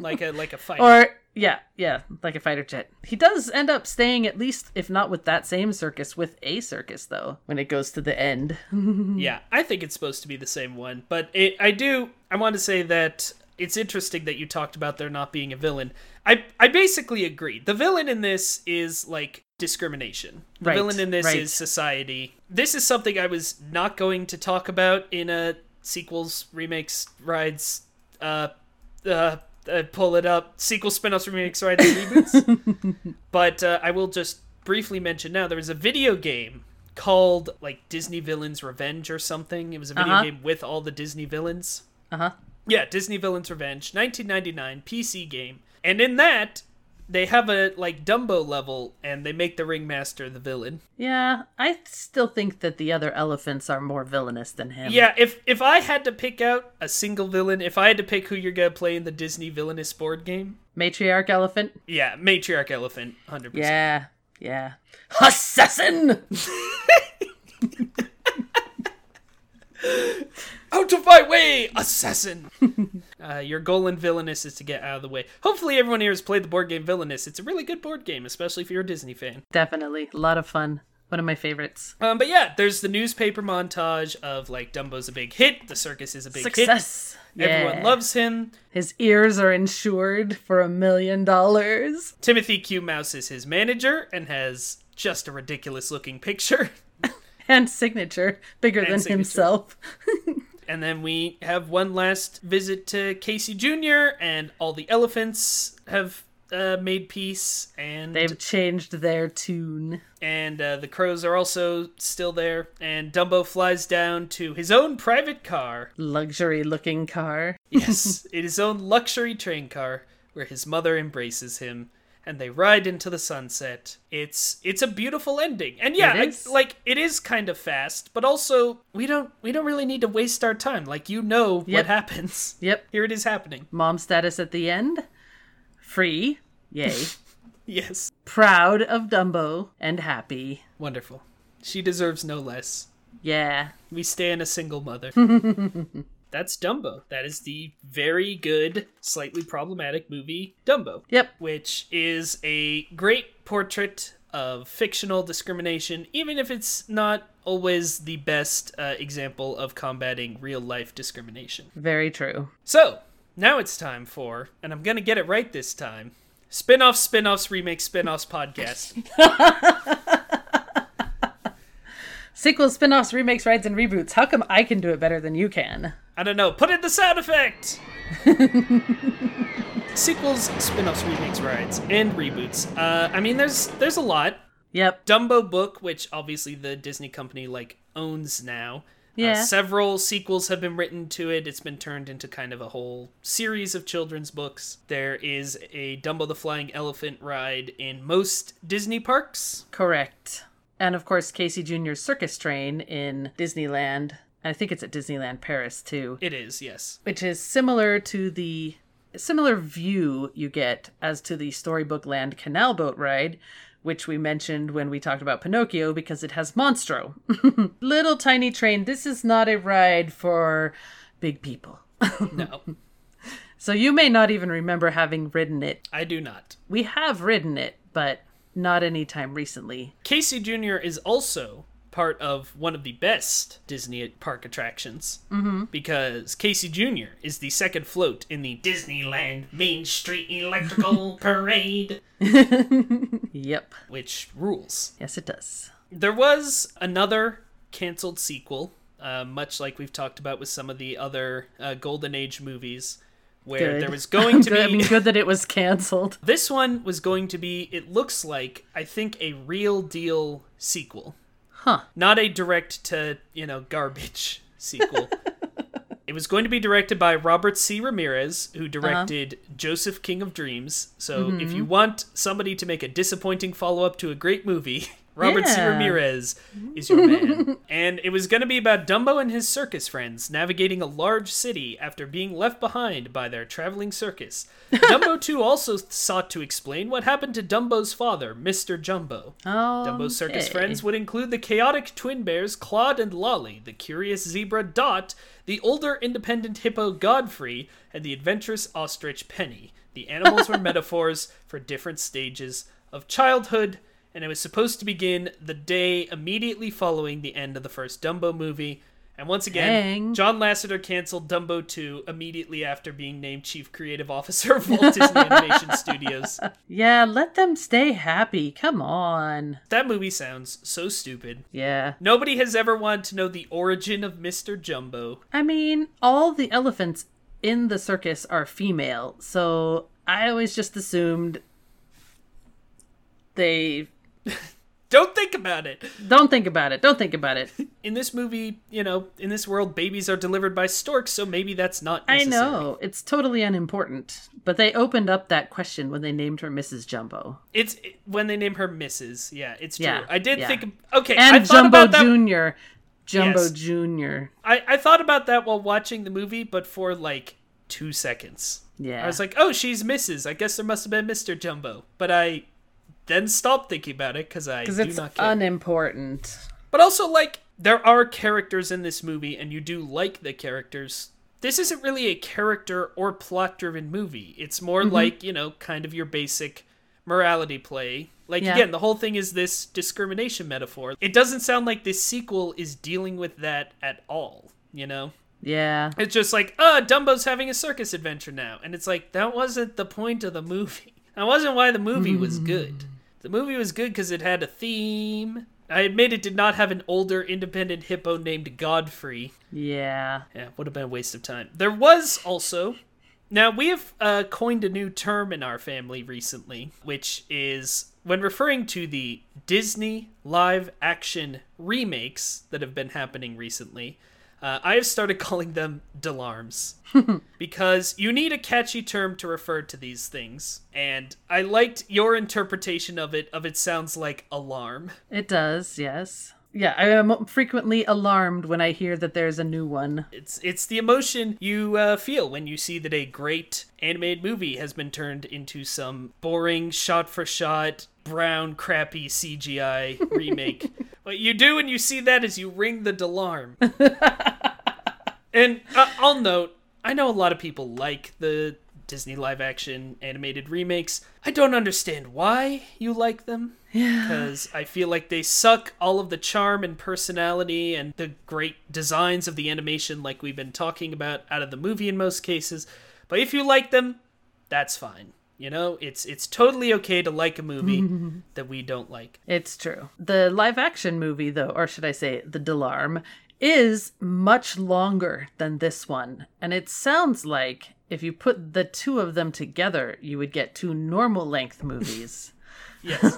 like a like a [laughs] fight. Or yeah, yeah, like a fighter jet. He does end up staying at least, if not with that same circus, with a circus though. When it goes to the end, [laughs] Yeah, I think it's supposed to be the same one, but it, I do. I want to say that it's interesting that you talked about there not being a villain. I I basically agree. The villain in this is like discrimination. The Right, villain in this right. is society. This is something I was not going to talk about in a sequels, remakes, rides, uh, uh. Uh, pull it up. Sequel, spin-offs, remakes, rides, and reboots. [laughs] but uh, I will just briefly mention now there was a video game called like Disney Villains Revenge or something. It was a video Uh-huh. game with all the Disney villains. uh huh. Yeah, Disney Villains Revenge, 1999 PC game. And in that, they have a like Dumbo level and they make the ringmaster the villain. Yeah, I still think that the other elephants are more villainous than him. Yeah, if if I had to pick out a single villain, if I had to pick who you're going to play in the Disney villainous board game, matriarch elephant. yeah, matriarch elephant, 100%. Yeah, yeah. Assassin. [laughs] Out of my way, assassin! [laughs] uh, your goal in Villainous is to get out of the way. Hopefully, everyone here has played the board game Villainous. It's a really good board game, especially if you're a Disney fan. Definitely, a lot of fun. One of my favorites. Um, but yeah, there's the newspaper montage of like Dumbo's a big hit, the circus is a big Success. hit, everyone Yeah. loves him. His ears are insured for a million dollars. Timothy Q. Mouse is his manager and has just a ridiculous looking picture. [laughs] And signature, bigger than signature. himself. [laughs] And then we have one last visit to Casey Jr. and all the elephants have uh, made peace and They've changed their tune. and uh, the crows are also still there and dumbo flies down to his own private car Luxury looking car. yes [laughs] it is his own luxury train car where his mother embraces him and they ride into the sunset it's it's a beautiful ending and yeah It I- like it is kind of fast but also we don't we don't really need to waste our time like you know what happens Yep. here it is happening Mom status at the end. Free. Yay. [laughs] yes Proud of Dumbo and happy. wonderful she deserves no less Yeah. We stay in a single mother. [laughs] That's Dumbo. That is the very good, slightly problematic movie Dumbo, Yep. which is a great portrait of fictional discrimination, even if it's not always the best uh, example of combating real life discrimination. Very true. So, now it's time for, and I'm going to get it right this time, spin offs, spin offs, remake spin offs podcast. [laughs] Sequels, spin offs, remakes, rides, and reboots. How come I can do it better than you can? I don't know. Put in the sound effect. [laughs] Sequels, spin-offs, remakes, rides, and reboots. Uh, I mean, there's there's a lot. Yep. Dumbo book, which obviously the Disney company like owns now. Uh, Yeah. several sequels have been written to it. It's been turned into kind of a whole series of children's books. There is a Dumbo the Flying Elephant ride in most Disney parks. Correct. And of course, Casey Jr.'s circus train in Disneyland. I think it's at Disneyland Paris too, It is, yes. which is similar to the similar view you get as to the Storybook Land canal boat ride, which we mentioned when we talked about Pinocchio because it has Monstro. [laughs] Little tiny train. This is not a ride for big people. [laughs] No, So you may not even remember having ridden it. I do not. We have ridden it, but not anytime recently. Casey Jr. is also part of one of the best Disney park attractions mm-hmm. because Casey Jr. is the second float in the Disneyland Main Street Electrical [laughs] Parade, [laughs] Yep. which rules. Yes, it does. There was another canceled sequel, uh, much like we've talked about with some of the other uh, Golden Age movies, where Good. there was going to [laughs] be I mean, good that it was canceled. [laughs] This one was going to be, it looks like, I think, a real deal sequel. Huh. Not a direct to, you know, garbage [laughs] sequel. it was going to be directed by Robert C. Ramirez, who uh-huh. directed Joseph King of Dreams. So if you mm-hmm. want somebody to make a disappointing follow up to a great movie, Robert C. Yeah. Ramirez is your man. [laughs] and it was going to be about Dumbo and his circus friends navigating a large city after being left behind by their traveling circus. [laughs] Dumbo 2 also sought to explain what happened to Dumbo's father, Mr. Jumbo. Oh, Dumbo's circus friends would include the chaotic twin bears Claude and Lolly, the curious zebra Dot, the older independent hippo Godfrey, and the adventurous ostrich Penny. The animals were [laughs] metaphors for different stages of childhood, and it was supposed to begin the day immediately following the end of the first Dumbo movie. And once again, Dang. John Lasseter canceled Dumbo 2 immediately after being named Chief Creative Officer of Walt Disney Animation [laughs] Studios. Yeah, let them stay happy. Come on. That movie sounds so stupid. Yeah. Nobody has ever wanted to know the origin of Mr. Jumbo. I mean, all the elephants in the circus are female, so I always just assumed they [laughs] Don't think about it. don't think about it. Don't think about it. [laughs] In this movie, you know, in this world, babies are delivered by storks, so maybe that's not I necessary. know. It's totally unimportant. But they opened up that question when they named her Mrs. Jumbo. It's it- when they name her Mrs. Yeah, it's true. Yeah, I did yeah. think. Okay, And thought Jumbo. Jr. Jumbo Yes. Jr. I, I thought about that while watching the movie, but for like two seconds. Yeah. I was like, oh, she's Mrs. I guess there must have been Mr. Jumbo. But I then stopped thinking about it because I Because do it's not care. unimportant. But also, like, there are characters in this movie, and you do like the characters. This isn't really a character or plot driven movie. It's more Mm-hmm. like, you know, kind of your basic morality play. Like, Yeah. again, the whole thing is this discrimination metaphor. It doesn't sound like this sequel is dealing with that at all, you know? Yeah. It's just like, uh, Dumbo's having a circus adventure now. And it's like, that wasn't the point of the movie. [laughs] That wasn't why the movie was [laughs] good. The movie was good because it had a theme. I admit it did not have an older independent hippo named Godfrey. Yeah. Yeah, would have been a waste of time. There was also. Now, we have uh, coined a new term in our family recently, which is when referring to the Disney live action remakes that have been happening recently. Uh, I have started [laughs] calling them Delarms [laughs] because you need a catchy term to refer to these things, and I liked your interpretation of it. Of it sounds like alarm. It does, yes. Yeah, I am frequently alarmed when I hear that there's a new one. It's it's the emotion you uh, feel when you see that a great animated movie has been turned into some boring shot for shot brown crappy CGI [laughs] remake. what you do when you see that is you ring the alarm. And uh, I'll note, I know a lot of people like the Disney live action animated remakes. I don't understand why you like them. Yeah. Because I feel like they suck all of the charm and personality and the great designs of the animation, like we've been talking about, out of the movie in most cases. But if you like them, that's fine. You know, it's it's totally okay to like a movie [laughs] that we don't like. It's true. The live action movie, though, or should I say, the Delarm, is much longer than this one. And it sounds like if you put the two of them together, you would get two normal length [laughs] movies. Yes.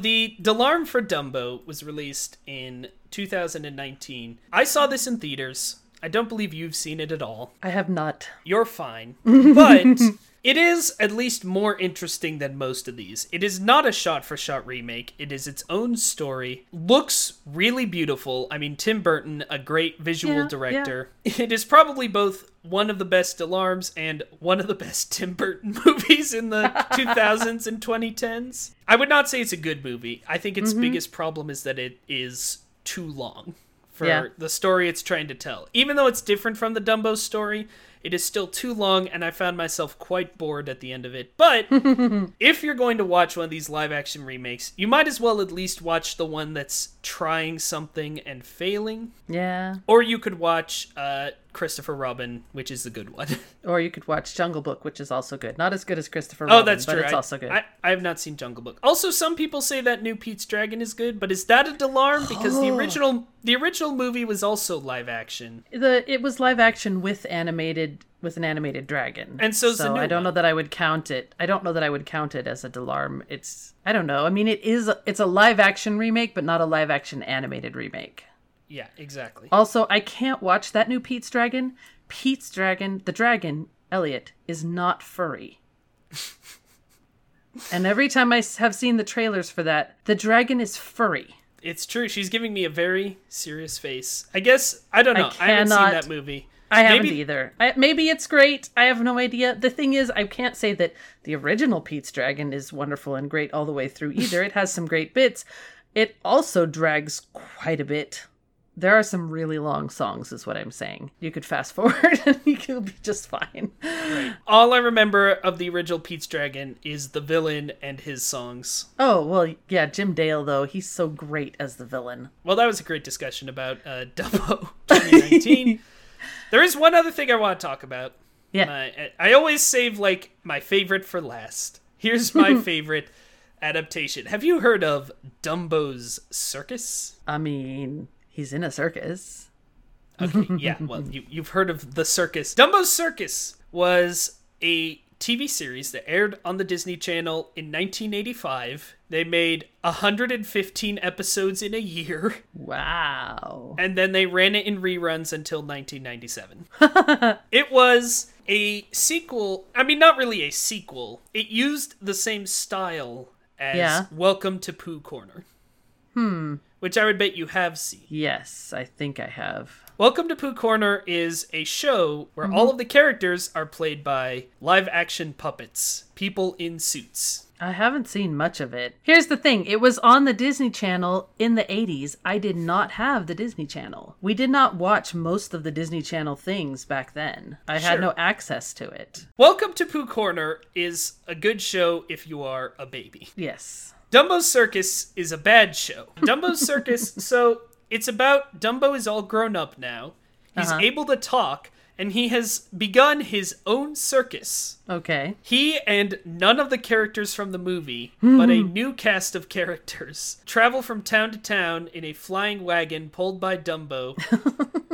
the Delarm for Dumbo was released in 2019. I saw this in theaters. I don't believe you've seen it at all. I have not. You're fine. [laughs] But it is at least more interesting than most of these. It is not a shot for shot remake, it is its own story. Looks really beautiful. I mean, Tim Burton, a great visual Yeah, director. [laughs] It is probably both one of the best alarms and one of the best [laughs] Tim Burton movies in the 2000s and 2010s. I would not say it's a good movie. I think its mm-hmm. biggest problem is that it is too long for Yeah. the story it's trying to tell. Even though it's different from the Dumbo story, it is still too long, and I found myself quite bored at the end of it. But [laughs] if you're going to watch one of these live action remakes, you might as well at least watch the one that's trying something and failing. Yeah. Or you could watch uh, Christopher Robin, which is the good one. [laughs] Or you could watch Jungle Book, which is also good. Not as good as Christopher Robin. oh, Robin, that's but true. it's I, also good. I, I have not seen Jungle Book. Also, some people say that new Pete's Dragon is good, but is that a Delarm? Because the [gasps] original the original movie was also live action. the it was live action with animated with an animated dragon. And the so I don't know that I would count it. I don't know that I would count it as a Delarm. It's I don't know. I mean, it is it's a live action remake, but not a live action animated remake. Yeah, exactly. Also, I can't watch that new Pete's Dragon. Pete's Dragon, the dragon, Elliot, is not furry. [laughs] and every time I have seen the trailers for that, the dragon is furry. It's true. She's giving me a very serious face. I guess I don't know. I, I haven't seen that movie. I haven't Maybe- either. I, maybe it's great. I have no idea. The thing is, I can't say that the original Pete's Dragon is wonderful and great all the way through either. it has some great bits. It also drags quite a bit. There are some really long songs, is what I'm saying. You could fast forward [laughs] and you could be just fine. All I remember of the original Pete's Dragon is the villain and his songs. Oh, well, yeah, Jim Dale, though, he's so great as the villain. Well, that was a great discussion about uh, [laughs] Dumbo [laughs] 2019. there is one other thing I want to talk about. Yeah. My, I always save like my favorite for last. Here's my favorite adaptation. Have you heard of Dumbo's Circus? I mean, he's in a circus. Okay, yeah. [laughs] Well, you, you've heard of the circus. Dumbo's Circus was a TV series that aired on the Disney Channel in 1985. They made 115 episodes in a year, Wow. and then they ran it in reruns until 1997. [laughs] it was a sequel. I mean, not really a sequel. It used the same style as Yeah. Welcome to Pooh Corner. Hmm. Which I would bet you have seen. Yes, I think I have. Welcome to Pooh Corner is a show where Mm-hmm. all of the characters are played by live action puppets, people in suits. I haven't seen much of it. Here's the thing it was on the Disney Channel in the 80s. I did not have the Disney Channel. We did not watch most of the Disney Channel things back then. I had no access to it. Welcome to Pooh Corner is a good show if you are a baby. Yes. Dumbo's Circus is a bad show. Dumbo's [laughs] Circus, so it's about Dumbo is all grown up now. He's Uh-huh. able to talk, and he has begun his own circus. Okay. He and none of the characters from the movie, but a new cast of characters, travel from town to town in a flying wagon pulled by Dumbo.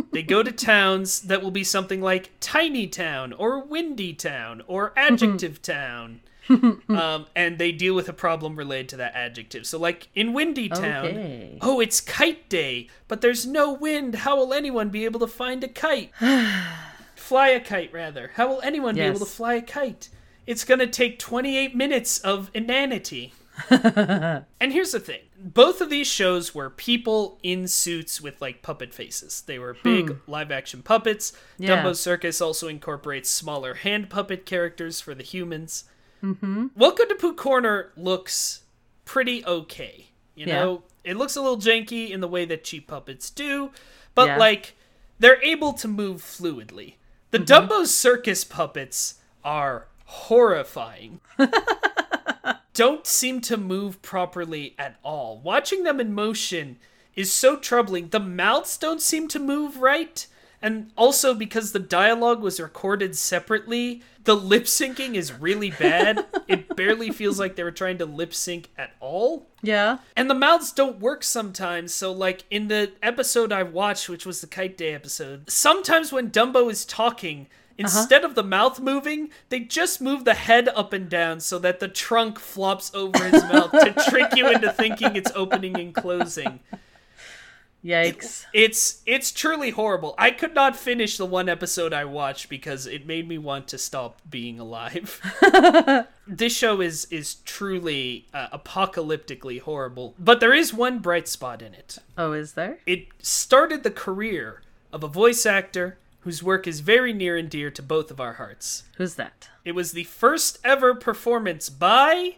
[laughs] they go to towns that will be something like Tiny Town or Windy Town or Adjective Town. [laughs] um, and they deal with a problem related to that adjective. So, like in Windy Town, Okay. oh, it's kite day, but there's no wind. How will anyone be able to find a kite? [sighs] fly a kite, rather. How will anyone be able to fly a kite? It's gonna take 28 minutes of inanity. [laughs] and here's the thing both of these shows were people in suits with like puppet faces. They were big live action puppets. Yeah. Dumbo Circus also incorporates smaller hand puppet characters for the humans. Mm-hmm. Welcome to Pooh Corner looks pretty okay. You Yeah. know, it looks a little janky in the way that cheap puppets do, but Yeah. like they're able to move fluidly. The Dumbo Circus puppets are horrifying. [laughs] Don't seem to move properly at all. Watching them in motion is so troubling. The mouths don't seem to move right. And also because the dialogue was recorded separately, the lip syncing is really bad. [laughs] it barely feels like they were trying to lip sync at all. Yeah. And the mouths don't work sometimes. So, like in the episode I watched, which was the Kite Day episode, sometimes when Dumbo is talking, uh-huh. instead of the mouth moving, they just move the head up and down so that the trunk flops over his mouth to trick you into thinking it's opening and closing. Yikes. It's it's truly horrible. I could not finish the one episode I watched because it made me want to stop being alive. [laughs] this show is is truly uh, apocalyptically horrible, but there is one bright spot in it. Oh, is there? It started the career of a voice actor whose work is very near and dear to both of our hearts. Who's that? It was the first ever performance by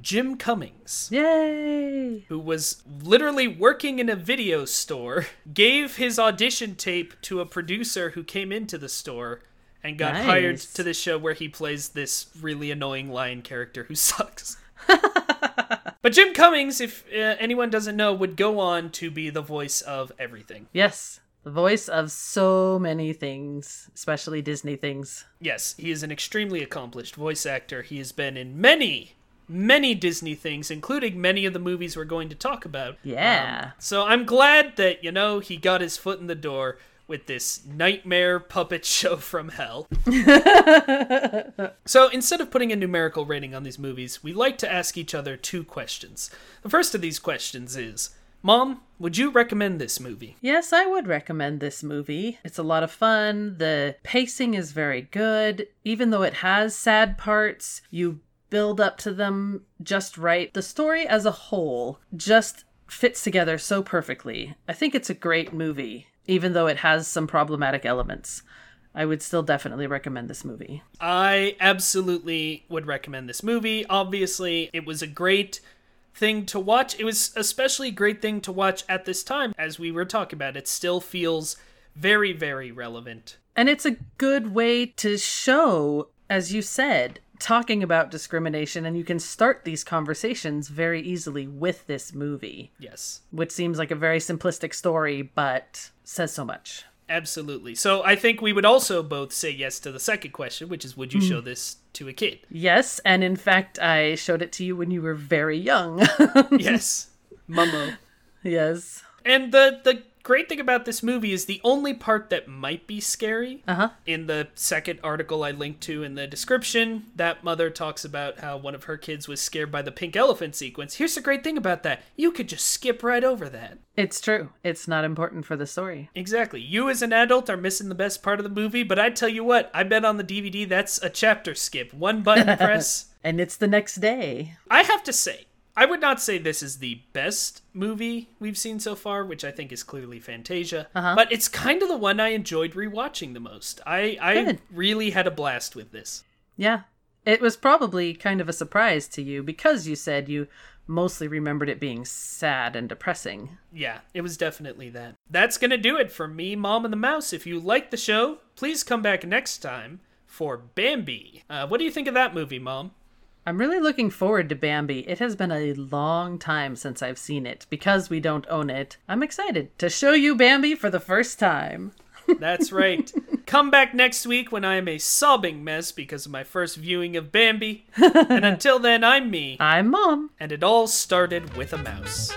Jim Cummings Yay! who was literally working in a video store, [laughs] gave his audition tape to a producer who came into the store and got Nice. hired to the show where he plays this really annoying lion character who [laughs] sucks. [laughs] but Jim Cummings, if uh, anyone doesn't know, would go on to be the voice of everything. Yes, the voice of so many things, especially Disney things. Yes, he is an extremely accomplished voice actor. He has been in many, many Disney things, including many of the movies we're going to talk about. Um, yeah. So I'm glad that, you know, he got his foot in the door with this nightmare puppet [laughs] show from hell. [laughs] so instead of putting a numerical rating on these movies, we like to ask each other two questions. The first of these questions is Mom, would you recommend this movie? Yes, I would recommend this movie. It's a lot of fun. The pacing is very good. Even though it has sad parts, you build up to them just right. The story as a whole just fits together so perfectly. I think it's a great movie, even though it has some problematic elements. I would still definitely recommend this movie. I absolutely would recommend this movie. Obviously, it was a great thing to watch. It was especially a great thing to watch at this time as we were talking about. It still feels very very relevant. And it's a good way to show, as you said, talking about discrimination, and you can start these conversations very easily with this movie, Yes. which seems like a very simplistic story, but says so much. Absolutely. So I think we would also both say yes to the second question, which is would you hmm. show this to a kid? Yes, and in fact, I showed it to you when you were very young. [laughs] yes. Mummo. [laughs] yes. And the the great thing about this movie is the only part that might be scary Uh huh. in the second article I linked to in the description, that mother talks about how one of her kids was scared by the pink elephant sequence. Here's the great thing about that. You could just skip right over that. It's true. It's not important for the story. Exactly. You as an adult are missing the best part of the movie, but I tell you what, I bet on the DVD that's a chapter skip. One button [laughs] press. And it's the next day. I have to say, I would not say this is the best movie we've seen so far, which I think is clearly Fantasia. Uh-huh. But it's kind of the one I enjoyed rewatching the most. I, I Good. really had a blast with this. Yeah. It was probably kind of a surprise to you because you said you mostly remembered it being sad and depressing. Yeah, it was definitely that. That's going to do it for me, Mom and the Mouse. If you like the show, please come back next time for Bambi. Uh, what do you think of that movie, Mom? I'm really looking forward to Bambi. It has been a long time since I've seen it. Because we don't own it, I'm excited to show you Bambi for the first time. [laughs] That's right. Come back next week when I am a sobbing mess because of my first viewing of Bambi. [laughs] and until then, I'm me, I'm Mom. and it all started with a mouse.